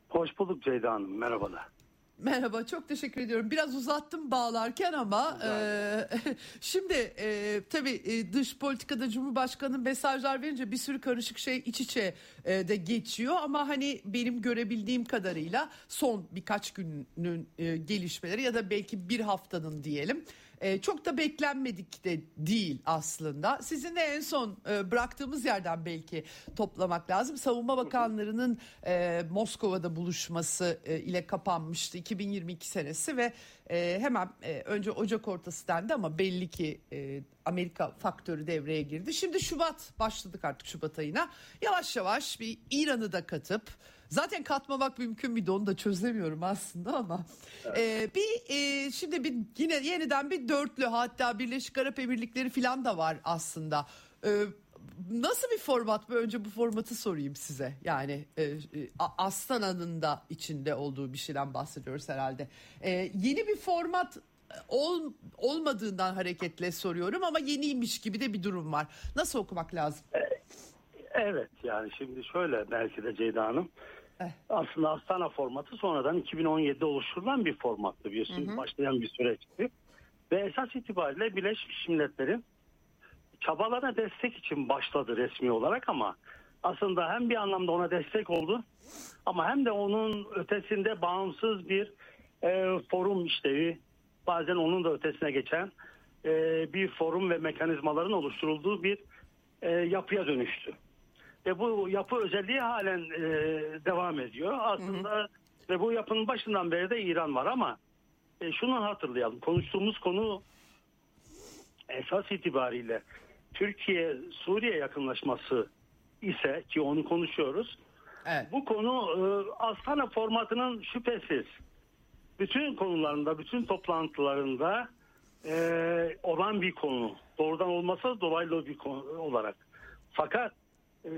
Hoş bulduk Ceyda Hanım. Merhabalar. Merhaba çok teşekkür ediyorum. Biraz uzattım bağlarken ama e, şimdi e, tabii e, dış politikada Cumhurbaşkanı mesajlar verince bir sürü karışık şey iç içe e, de geçiyor ama hani benim görebildiğim kadarıyla son birkaç günün e, gelişmeleri ya da belki bir haftanın diyelim e, çok da beklenmedik de değil aslında. Sizinle en son e, bıraktığımız yerden belki toplamak lazım. Savunma Bakanlarının e, Moskova'da buluşması e, ile kapanmıştı 2022 senesi ve e, hemen e, önce Ocak ortası dendi ama belli ki e, Amerika faktörü devreye girdi. Şimdi Şubat başladık artık Şubat ayına. Yavaş yavaş bir İran'ı da katıp Zaten katmamak mümkün de onu da çözemiyorum aslında ama. Evet. Ee, bir e, şimdi bir yine yeniden bir dörtlü hatta Birleşik Arap Emirlikleri falan da var aslında. Ee, nasıl bir format? Önce bu formatı sorayım size. Yani e, e, da içinde olduğu bir şeyden bahsediyoruz herhalde. E, yeni bir format ol, olmadığından hareketle soruyorum ama yeniymiş gibi de bir durum var. Nasıl okumak lazım? Evet yani şimdi şöyle belki de Ceyda Hanım. Eh. Aslında Astana formatı sonradan 2017'de oluşturulan bir formattı. Bir hı hı. başlayan bir süreçti. Ve esas itibariyle Birleşmiş Milletler'in çabalarına destek için başladı resmi olarak ama aslında hem bir anlamda ona destek oldu ama hem de onun ötesinde bağımsız bir e, forum işlevi bazen onun da ötesine geçen e, bir forum ve mekanizmaların oluşturulduğu bir e, yapıya dönüştü. Ve bu yapı özelliği halen e, devam ediyor. Aslında hı hı. ve bu yapının başından beri de İran var ama e, şunu hatırlayalım. Konuştuğumuz konu esas itibariyle Türkiye Suriye yakınlaşması ise ki onu konuşuyoruz. Evet. Bu konu e, Astana formatının şüphesiz bütün konularında, bütün toplantılarında e, olan bir konu. Doğrudan olmasa dolaylı bir konu olarak. Fakat e,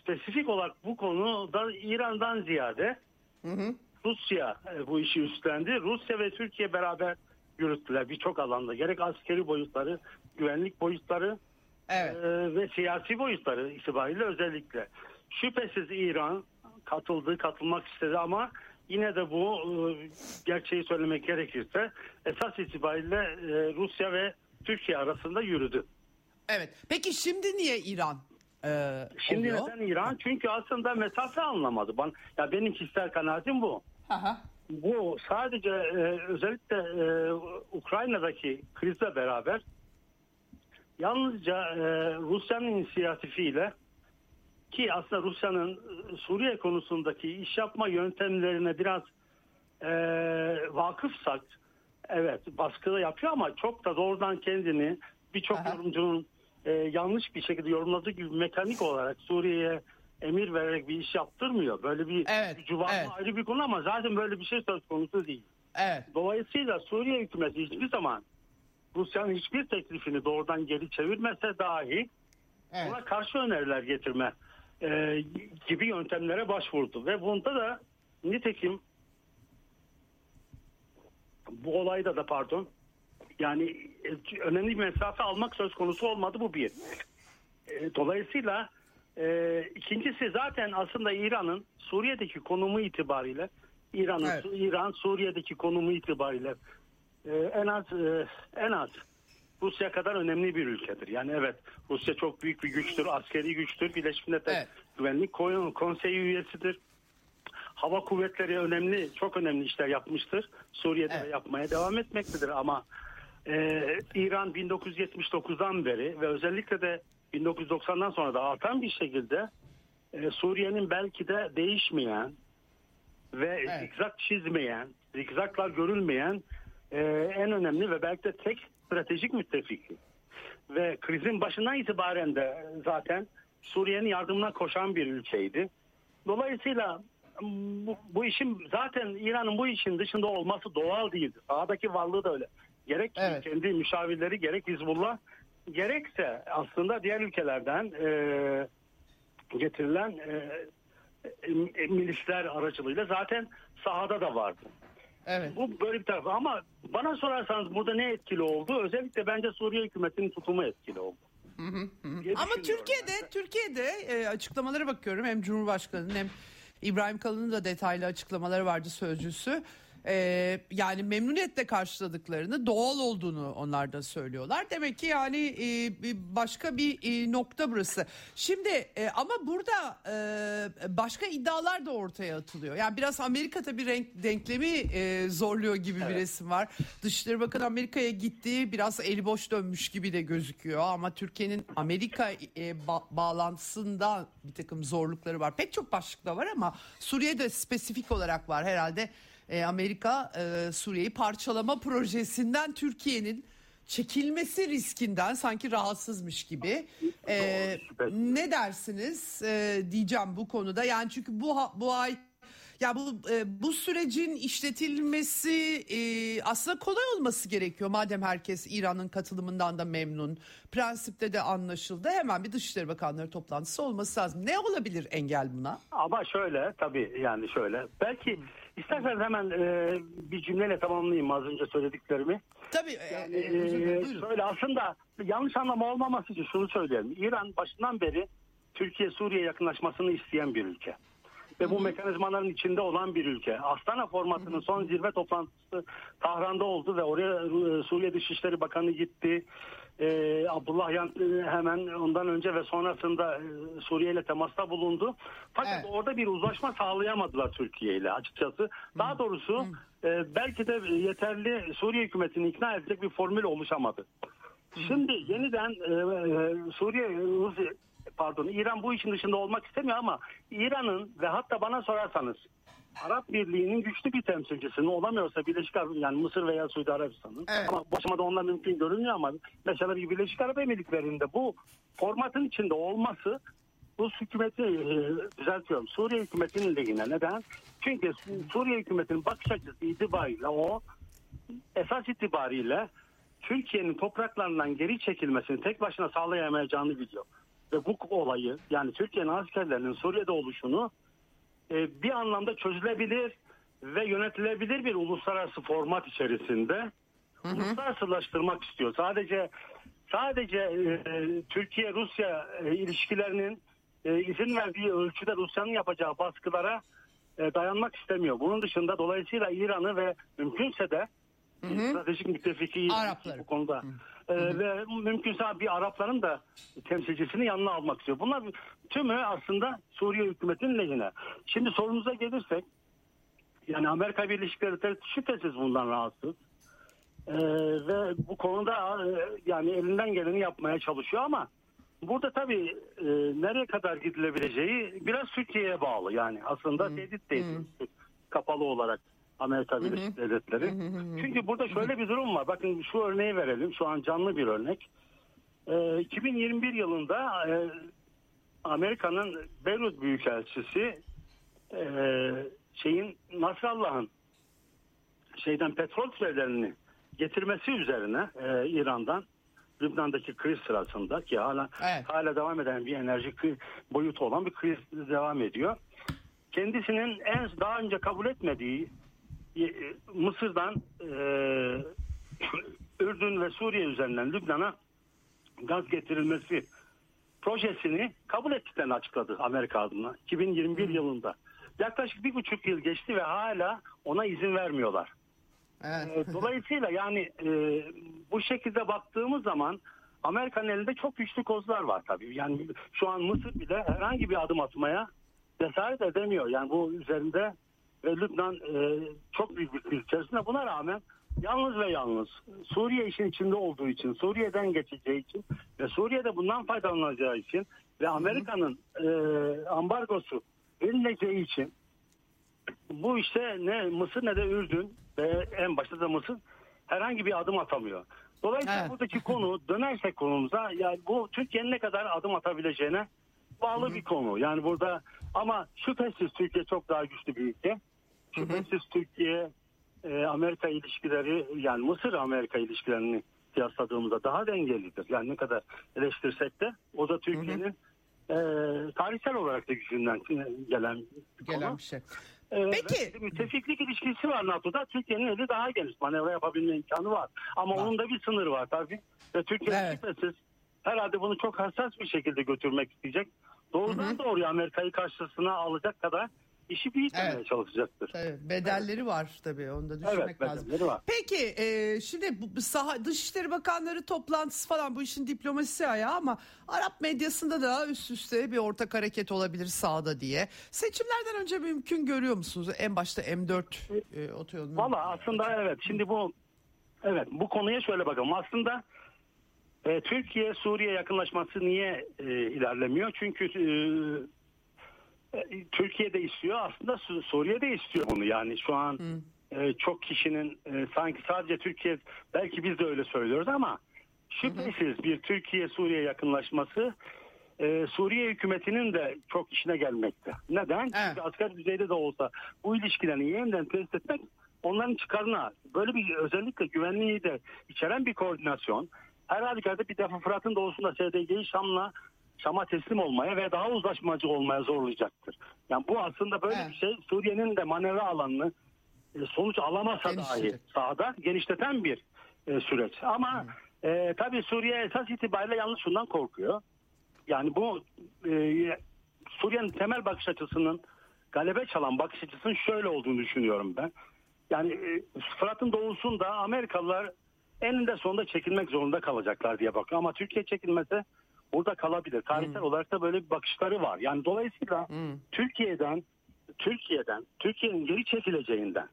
spesifik olarak bu konuda İran'dan ziyade hı hı. Rusya e, bu işi üstlendi. Rusya ve Türkiye beraber yürüttüler birçok alanda. Gerek askeri boyutları, güvenlik boyutları evet. e, ve siyasi boyutları itibariyle özellikle. Şüphesiz İran katıldı, katılmak istedi ama yine de bu e, gerçeği söylemek gerekirse esas itibariyle e, Rusya ve Türkiye arasında yürüdü. Evet. Peki şimdi niye İran e, Şimdi oluyor. neden İran? Çünkü aslında mesafe anlamadı. Ben, ya benim kişisel kanaatim bu. Aha. Bu sadece e, özellikle e, Ukrayna'daki krizle beraber yalnızca e, Rusya'nın inisiyatifiyle ki aslında Rusya'nın e, Suriye konusundaki iş yapma yöntemlerine biraz e, vakıfsak evet baskıda yapıyor ama çok da doğrudan kendini birçok yorumcunun e, yanlış bir şekilde yorumladığı gibi mekanik olarak Suriye'ye emir vererek bir iş yaptırmıyor. Böyle bir evet, gücü var evet. ayrı bir konu ama zaten böyle bir şey söz konusu değil. Evet. Dolayısıyla Suriye hükümeti hiçbir zaman Rusya'nın hiçbir teklifini doğrudan geri çevirmese dahi evet. buna karşı öneriler getirme e, gibi yöntemlere başvurdu ve bunda da nitekim bu olayda da pardon yani e, önemli bir mesafe almak söz konusu olmadı bu bir. E, dolayısıyla e, ikincisi zaten aslında İran'ın Suriye'deki konumu itibariyle İran'ın evet. İran Suriye'deki konumu itibariyle e, en az e, en az Rusya kadar önemli bir ülkedir. Yani evet Rusya çok büyük bir güçtür, askeri güçtür. Birleşmiş Milletler evet. Güvenlik Konseyi üyesidir. Hava kuvvetleri önemli, çok önemli işler yapmıştır. Suriye'de evet. yapmaya devam etmektedir ama e, İran 1979'dan beri ve özellikle de 1990'dan sonra da artan bir şekilde e, Suriye'nin belki de değişmeyen ve evet. zikzak çizmeyen, zikzaklar görülmeyen e, en önemli ve belki de tek stratejik müttefiki. Ve krizin başından itibaren de zaten Suriye'nin yardımına koşan bir ülkeydi. Dolayısıyla bu, bu işin zaten İran'ın bu işin dışında olması doğal değildi. Sahadaki varlığı da öyle. Gerek evet. kendi müşavirleri gerek Hizbullah gerekse aslında diğer ülkelerden e, getirilen e, e, milisler aracılığıyla zaten sahada da vardı. Evet. Bu böyle bir tarafı ama bana sorarsanız burada ne etkili oldu? Özellikle bence Suriye hükümetinin tutumu etkili oldu. Hı hı hı. Ama Türkiye'de yani. Türkiye'de e, açıklamalara bakıyorum hem Cumhurbaşkanı'nın hem İbrahim Kalın'ın da detaylı açıklamaları vardı sözcüsü e, yani memnuniyetle karşıladıklarını doğal olduğunu onlar da söylüyorlar. Demek ki yani e, başka bir e, nokta burası. Şimdi e, ama burada e, başka iddialar da ortaya atılıyor. Yani biraz Amerika tabii renk denklemi e, zorluyor gibi evet. bir resim var. Dışişleri Bakanı Amerika'ya gitti biraz eli boş dönmüş gibi de gözüküyor ama Türkiye'nin Amerika e, ba- bağlantısında bir takım zorlukları var. Pek çok başlıkta var ama Suriye'de spesifik olarak var herhalde e, Amerika e, Suriye'yi parçalama projesinden Türkiye'nin çekilmesi riskinden sanki rahatsızmış gibi. E, ne dersiniz e, diyeceğim bu konuda. Yani çünkü bu bu ay ya bu e, bu sürecin işletilmesi e, aslında kolay olması gerekiyor. Madem herkes İran'ın katılımından da memnun, prensipte de anlaşıldı. Hemen bir Dışişleri Bakanları toplantısı olması lazım. Ne olabilir engel buna? Ama şöyle tabii yani şöyle. Belki İsterseniz hemen e, bir cümleyle tamamlayayım az önce söylediklerimi. Tabii. E, yani, e, e, şöyle aslında yanlış anlama olmaması için şunu söyleyelim. İran başından beri Türkiye-Suriye yakınlaşmasını isteyen bir ülke. Ve bu mekanizmaların içinde olan bir ülke. Astana formatının son zirve toplantısı Tahran'da oldu ve oraya Suriye Dışişleri Bakanı gitti e, Abdullah Yan hemen ondan önce ve sonrasında e, Suriye ile temasta bulundu. Fakat evet. orada bir uzlaşma sağlayamadılar Türkiye ile açıkçası. Daha doğrusu e, belki de yeterli Suriye hükümetini ikna edecek bir formül oluşamadı. Şimdi yeniden e, e, Suriye Rusya pardon İran bu işin dışında olmak istemiyor ama İran'ın ve hatta bana sorarsanız Arap Birliği'nin güçlü bir temsilcisinin olamıyorsa Birleşik Arap yani Mısır veya Suudi Arabistan'ın evet. ama bu aşamada onlar mümkün görünmüyor ama mesela bir Birleşik Arap Emirlikleri'nde bu formatın içinde olması Rus hükümeti e, düzeltiyorum Suriye hükümetinin lehine. Neden? Çünkü Suriye hükümetinin bakış açısı itibariyle o esas itibariyle Türkiye'nin topraklarından geri çekilmesini tek başına sağlayamayacağını biliyor. Ve bu olayı yani Türkiye'nin askerlerinin Suriye'de oluşunu e, bir anlamda çözülebilir ve yönetilebilir bir uluslararası format içerisinde hı hı. uluslararasılaştırmak istiyor. Sadece sadece e, Türkiye Rusya e, ilişkilerinin e, izin verdiği ölçüde Rusya'nın yapacağı baskılara e, dayanmak istemiyor. Bunun dışında dolayısıyla İran'ı ve mümkünse de hı hı. stratejik müttefiki bu konuda. Hı. Ee, ve mümkünse bir Arapların da temsilcisini yanına almak istiyor. Bunlar tümü aslında Suriye hükümetinin lehine. Şimdi sorumuza gelirsek yani Amerika Birleşik Devletleri şüphesiz bundan rahatsız. Ee, ve bu konuda e, yani elinden geleni yapmaya çalışıyor ama burada tabii e, nereye kadar gidilebileceği biraz Türkiye'ye bağlı. Yani aslında tehdit değil. Kapalı olarak. Amerika Birleşik Devletleri. Çünkü burada şöyle bir durum var. Bakın şu örneği verelim. Şu an canlı bir örnek. Ee, 2021 yılında e, Amerika'nın Beyrut Büyükelçisi e, şeyin Nasrallah'ın şeyden petrol türevlerini getirmesi üzerine e, İran'dan Lübnan'daki kriz sırasında ki hala Evet. hala devam eden bir enerji boyutu olan bir kriz devam ediyor. Kendisinin en daha önce kabul etmediği e, Mısır'dan e, Ürdün ve Suriye üzerinden Lübnan'a gaz getirilmesi projesini kabul ettiklerini açıkladı Amerika adına 2021 yılında. Yaklaşık bir buçuk yıl geçti ve hala ona izin vermiyorlar. Evet. E, Dolayısıyla yani e, bu şekilde baktığımız zaman Amerika'nın elinde çok güçlü kozlar var tabii. Yani şu an Mısır bile herhangi bir adım atmaya cesaret edemiyor. Yani bu üzerinde ve Lübnan e, çok büyük bir kriz içerisinde. Buna rağmen yalnız ve yalnız Suriye işin içinde olduğu için, Suriye'den geçeceği için ve Suriye'de bundan faydalanacağı için ve Amerika'nın e, ambargosu verileceği için bu işte ne Mısır ne de Ürdün ve en başta da Mısır herhangi bir adım atamıyor. Dolayısıyla Evet. buradaki konu dönersek konumuza yani bu Türkiye'nin ne kadar adım atabileceğine bağlı bir konu. Yani burada ama şüphesiz Türkiye çok daha güçlü bir ülke. Şüphesiz Türkiye e, Amerika ilişkileri yani Mısır Amerika ilişkilerini kıyasladığımızda daha dengelidir. Yani ne kadar eleştirsek de o da Türkiye'nin e, tarihsel olarak da gücünden gelen bir konu. Gelen bir şey. Ee, Peki. müttefiklik ilişkisi var NATO'da. Türkiye'nin eli daha geniş. Manevra yapabilme imkanı var. Ama Var. onun da bir sınırı var tabii. Ve Türkiye Evet. şüphesiz herhalde bunu çok hassas bir şekilde götürmek isteyecek. Doğrudan doğruya Amerika'yı karşısına alacak kadar işi büyütmeye Evet. çalışacaktır. Evet, bedelleri var tabii onu da düşünmek Evet, lazım. var. Peki e, şimdi bu, saha, Dışişleri Bakanları toplantısı falan bu işin diplomasisi ayağı ama Arap medyasında da üst üste bir ortak hareket olabilir sağda diye. Seçimlerden önce mümkün görüyor musunuz? En başta M4 e, otoyolunu. Valla aslında evet. Şimdi bu evet bu konuya şöyle bakalım. Aslında e, Türkiye Suriye yakınlaşması niye e, ilerlemiyor? Çünkü e, Türkiye de istiyor. Aslında Su- Suriye de istiyor bunu. Yani şu an e, çok kişinin e, sanki sadece Türkiye belki biz de öyle söylüyoruz ama şüphesiz bir Türkiye Suriye yakınlaşması e, Suriye hükümetinin de çok işine gelmekte. Neden? Evet. Çünkü asgari düzeyde de olsa bu ilişkilerini yeniden test etmek onların çıkarına böyle bir özellikle güvenliği de içeren bir koordinasyon her halükarda bir defa Fırat'ın doğusunda SDG'yi Şam'la Şam'a teslim olmaya ve daha uzlaşmacı olmaya zorlayacaktır. Yani bu aslında böyle Evet. bir şey Suriye'nin de manevra alanını e, sonuç alamasa dahi sahada genişleten bir e, süreç. Ama e, tabii Suriye esas itibariyle yalnız şundan korkuyor. Yani bu e, Suriye'nin temel bakış açısının galebe çalan bakış açısının şöyle olduğunu düşünüyorum ben. Yani e, Fırat'ın doğusunda Amerikalılar eninde sonunda çekilmek zorunda kalacaklar diye bakıyor. Ama Türkiye çekilmese burada kalabilir. Tarihsel olarak da böyle bir bakışları var. Yani dolayısıyla Türkiye'den Türkiye'den Türkiye'nin geri çekileceğinden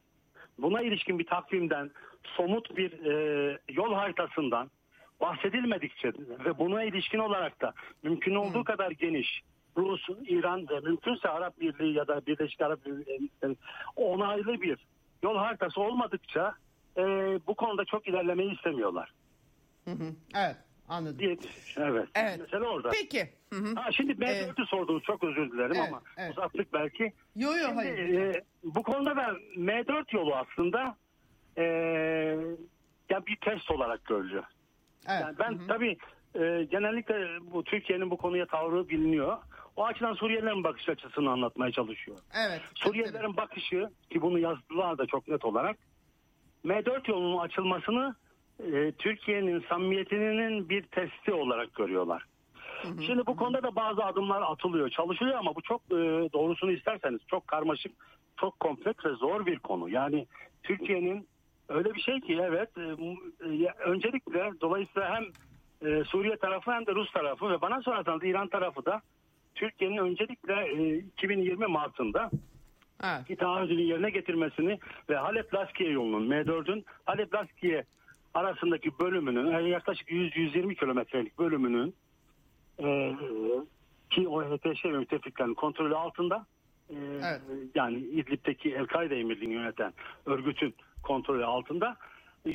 buna ilişkin bir takvimden somut bir e, yol haritasından bahsedilmedikçe ve buna ilişkin olarak da mümkün olduğu kadar geniş Rus, İran ve mümkünse Arap Birliği ya da Birleşik Arap Emirlikleri onaylı bir yol haritası olmadıkça e, bu konuda çok ilerlemeyi istemiyorlar. Hı hı, Evet anladım. Diye, evet. Evet. Mesele orada. Peki. Hı hı. Ha, şimdi M4'ü sordunuz çok özür dilerim Evet, ama evet. uzattık belki. Yo yo Şimdi, hayır. e, bu konuda da M4 yolu aslında e, ya bir test olarak görülüyor. Evet. Yani ben tabii e, genellikle bu Türkiye'nin bu konuya tavrı biliniyor. O açıdan Suriyelilerin bakış açısını anlatmaya çalışıyor. Evet. Suriyelilerin bakışı ki bunu yazdılar da çok net olarak M4 yolunun açılmasını e, Türkiye'nin samimiyetinin bir testi olarak görüyorlar. Şimdi bu konuda da bazı adımlar atılıyor, çalışılıyor ama bu çok e, doğrusunu isterseniz çok karmaşık, çok kompleks ve zor bir konu. Yani Türkiye'nin öyle bir şey ki evet e, e, öncelikle dolayısıyla hem e, Suriye tarafı hem de Rus tarafı ve bana sorarsanız İran tarafı da Türkiye'nin öncelikle e, 2020 Mart'ında Evet. ki taahhüdünü yerine getirmesini ve Halep-Laskiye yolunun M4'ün Halep-Laskiye arasındaki bölümünün yani yaklaşık 100-120 kilometrelik bölümünün e, ki o HTŞ müttefiklerin kontrolü altında e, Evet. yani İdlib'deki El-Kaide emirliğini yöneten örgütün kontrolü altında e,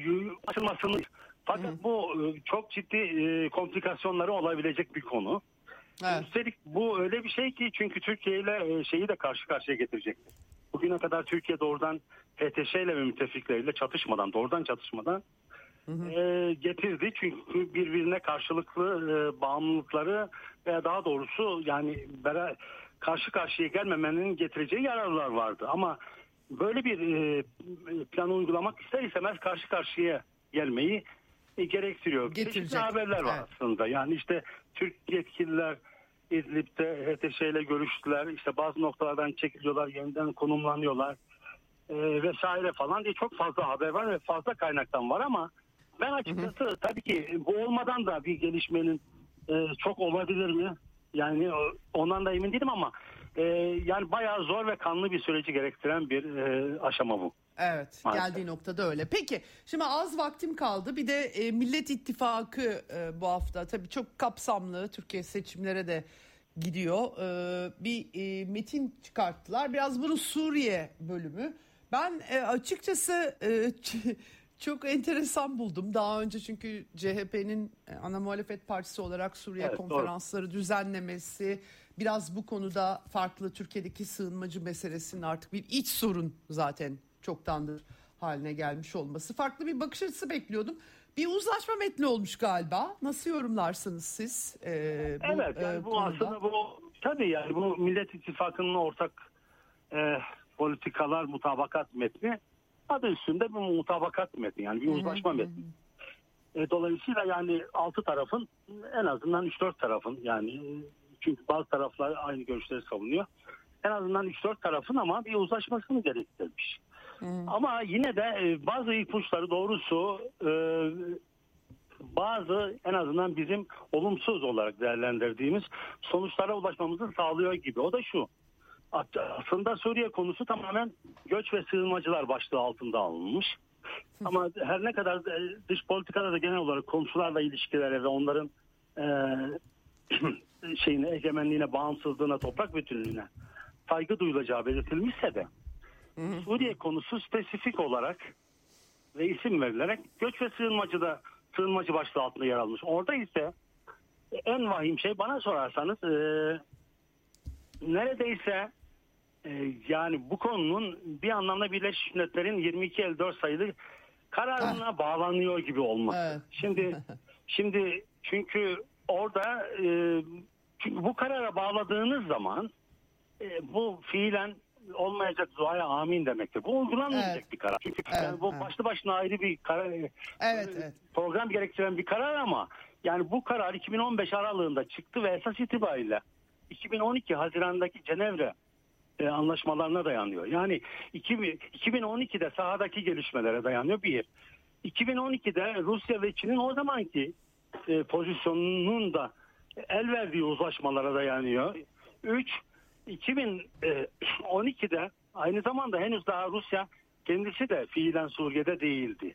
açılmasını fakat bu e, çok ciddi e, komplikasyonları olabilecek bir konu. Evet. Üstelik bu öyle bir şey ki çünkü Türkiye ile e, şeyi de karşı karşıya getirecektir. Bugüne kadar Türkiye doğrudan HTŞ ile ve müttefikleriyle çatışmadan, doğrudan çatışmadan e, getirdi. Çünkü birbirine karşılıklı e, bağımlılıkları veya daha doğrusu yani bera, karşı karşıya gelmemenin getireceği yararlar vardı. Ama böyle bir e, plan uygulamak ister istemez karşı karşıya gelmeyi e, gerektiriyor. Çeşitli haberler var Evet. aslında. Yani işte Türk yetkililer İdlib'de HTŞ ile görüştüler. İşte bazı noktalardan çekiliyorlar, yeniden konumlanıyorlar e, vesaire falan diye çok fazla haber var ve fazla kaynaktan var ama ben açıkçası tabii ki bu olmadan da bir gelişmenin e, çok olabilir mi? Yani o- ondan da emin değilim ama e, yani bayağı zor ve kanlı bir süreci gerektiren bir e, aşama bu. Evet Maalesef. geldiği noktada öyle. Peki şimdi az vaktim kaldı. Bir de e, Millet İttifakı e, bu hafta tabii çok kapsamlı Türkiye seçimlere de gidiyor. E, bir e, metin çıkarttılar. Biraz bunu Suriye bölümü. Ben e, açıkçası e, çok enteresan buldum. Daha önce çünkü CHP'nin e, ana muhalefet partisi olarak Suriye Evet, doğru. konferansları düzenlemesi biraz bu konuda farklı Türkiye'deki sığınmacı meselesinin artık bir iç sorun zaten çoktandır haline gelmiş olması. Farklı bir bakış açısı bekliyordum. Bir uzlaşma metni olmuş galiba. Nasıl yorumlarsınız siz? e, bu, evet yani e, bu konuda? aslında bu tabii yani bu Millet İttifakı'nın ortak e, politikalar mutabakat metni adı üstünde bir mutabakat metni yani bir uzlaşma metni. E, dolayısıyla yani altı tarafın en azından 3-4 tarafın yani e, çünkü bazı taraflar aynı görüşleri savunuyor. En azından 3-4 tarafın ama bir uzlaşmasını gerektirmiş. Ama yine de e, bazı ipuçları doğrusu e, bazı en azından bizim olumsuz olarak değerlendirdiğimiz sonuçlara ulaşmamızı sağlıyor gibi. O da şu. Aslında Suriye konusu tamamen göç ve sığınmacılar başlığı altında alınmış. Ama her ne kadar e, dış politikada da genel olarak komşularla ilişkilere ve onların e, şeyine egemenliğine, bağımsızlığına, toprak bütünlüğüne saygı duyulacağı belirtilmişse de Suriye konusu spesifik olarak ve isim verilerek göç ve sığınmacıda sığınmacı başlığı altında yer almış. Orada ise en vahim şey bana sorarsanız e, neredeyse yani bu konunun bir anlamda Birleşmiş Milletler'in 22.54 sayılı kararına bağlanıyor gibi olması. Evet. Şimdi şimdi çünkü orada e, çünkü bu karara bağladığınız zaman e, bu fiilen olmayacak duaya amin demektir. Bu uygulanmayacak Evet. bir karar. Çünkü Evet, yani bu evet. başlı başına ayrı bir karar, Evet, evet. program gerektiren bir karar ama yani bu karar 2015 aralığında çıktı ve esas itibariyle 2012 Haziran'daki Cenevre e, anlaşmalarına dayanıyor. Yani 2000 2012'de sahadaki gelişmelere dayanıyor bir. 2012'de Rusya ve Çin'in o zamanki e, pozisyonunun da el verdiği uzlaşmalara dayanıyor. 3 2012'de aynı zamanda henüz daha Rusya kendisi de fiilen Suriye'de değildi.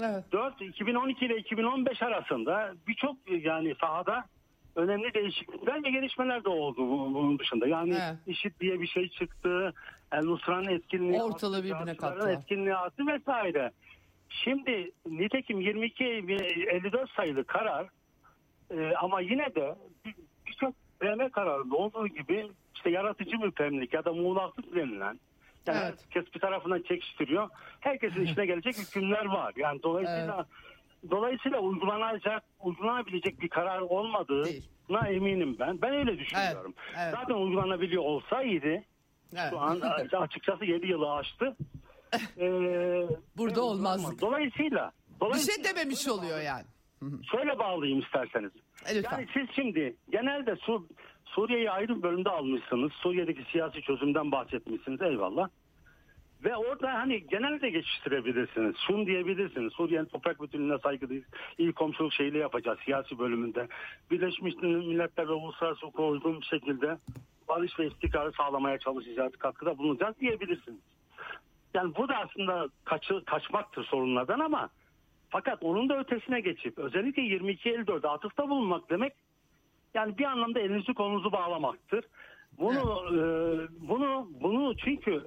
Evet. 4 2012 ile 2015 arasında birçok yani sahada önemli değişiklikler ve gelişmeler de oldu bu- bunun dışında. Yani Evet. IŞİD diye bir şey çıktı. El Nusra'nın etkinliği Ortalığı birbirine kattılar. etkinliği arttı vesaire. Şimdi nitekim 22 54 sayılı karar e, ama yine de bir- birçok BM kararında olduğu gibi işte yaratıcı müpemlik ya da muğlaklık denilen yani Evet. herkes bir tarafından çekiştiriyor. Herkesin işine gelecek hükümler var. Yani dolayısıyla dolayısıyla uygulanacak, uygulanabilecek bir karar olmadığına eminim ben. Ben öyle düşünüyorum. Evet, evet. Zaten uygulanabiliyor olsaydı Evet. şu an açıkçası 7 yılı aştı. Ee, Burada ve olmazdık. Dolayısıyla, Bir dolayısıyla şey dememiş oluyor yani. Şöyle bağlayayım isterseniz. E, lütfen. Yani siz şimdi genelde Su Suriye'yi ayrı bir bölümde almışsınız. Suriye'deki siyasi çözümden bahsetmişsiniz eyvallah. Ve orada hani genelde geçiştirebilirsiniz. Şunu diyebilirsiniz. Suriye'nin toprak bütünlüğüne saygı değil. İyi komşuluk şeyle yapacağız siyasi bölümünde. Birleşmiş Milletler ve uluslararası hukuka uygun bir şekilde barış ve istikrarı sağlamaya çalışacağız. Katkıda bulunacağız diyebilirsiniz. Yani bu da aslında kaçı, kaçmaktır sorunlardan ama fakat onun da ötesine geçip özellikle 22.54'e atıfta bulunmak demek yani bir anlamda elinizi kolunuzu bağlamaktır. Bunu e, bunu bunu çünkü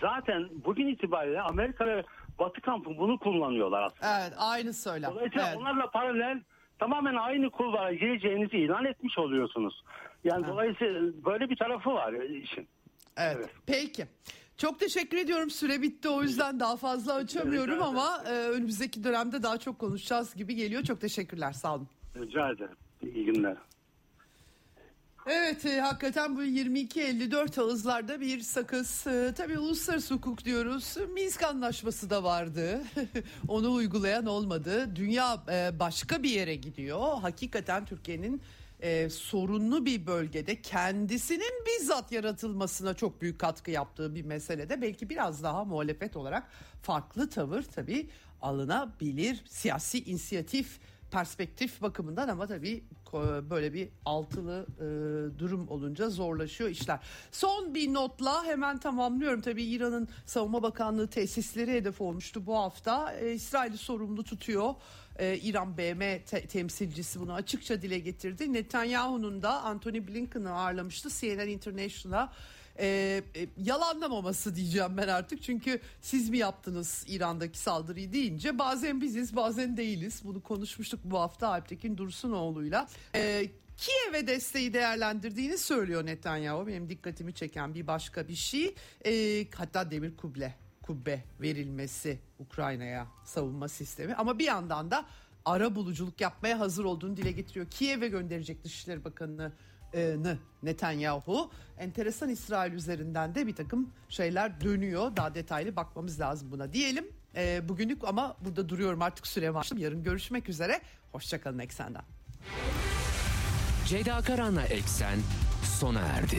zaten bugün itibariyle Amerika ve Batı kampı bunu kullanıyorlar aslında. Evet aynı söylem. Dolayısıyla Evet. onlarla paralel tamamen aynı kulvara gireceğinizi ilan etmiş oluyorsunuz. Yani dolayısıyla böyle bir tarafı var işin. Evet. Evet. Peki. Çok teşekkür ediyorum. Süre bitti o yüzden daha fazla açamıyorum Rica ama e, önümüzdeki dönemde daha çok konuşacağız gibi geliyor. Çok teşekkürler. Sağ olun. Rica ederim. İyi günler. Evet e, hakikaten bu 22-54 ağızlarda bir sakız. E, tabii uluslararası hukuk diyoruz. Minsk anlaşması da vardı. Onu uygulayan olmadı. Dünya e, başka bir yere gidiyor. Hakikaten Türkiye'nin e, sorunlu bir bölgede kendisinin bizzat yaratılmasına çok büyük katkı yaptığı bir meselede belki biraz daha muhalefet olarak farklı tavır tabii alınabilir. Siyasi inisiyatif perspektif bakımından ama tabii böyle bir altılı e, durum olunca zorlaşıyor işler. Son bir notla hemen tamamlıyorum. Tabii İran'ın Savunma Bakanlığı tesisleri hedef olmuştu bu hafta. E, İsrail'i sorumlu tutuyor. E, İran BM te- temsilcisi bunu açıkça dile getirdi. Netanyahu'nun da Anthony Blinken'ı ağırlamıştı CNN International'a. E, e, yalanlamaması diyeceğim ben artık. Çünkü siz mi yaptınız İran'daki saldırıyı deyince bazen biziz bazen değiliz. Bunu konuşmuştuk bu hafta Alptekin Dursunoğlu'yla. E, Kiev'e desteği değerlendirdiğini söylüyor Netanyahu. Benim dikkatimi çeken bir başka bir şey. E, hatta demir kuble kubbe verilmesi Ukrayna'ya savunma sistemi. Ama bir yandan da ara buluculuk yapmaya hazır olduğunu dile getiriyor. Kiev'e gönderecek Dışişleri Bakanı'nı Netanyahu. Enteresan İsrail üzerinden de bir takım şeyler dönüyor. Daha detaylı bakmamız lazım buna diyelim. E, bugünlük ama burada duruyorum artık süre var. Yarın görüşmek üzere. Hoşçakalın Eksen'den. Ceyda Karan'la Eksen sona erdi.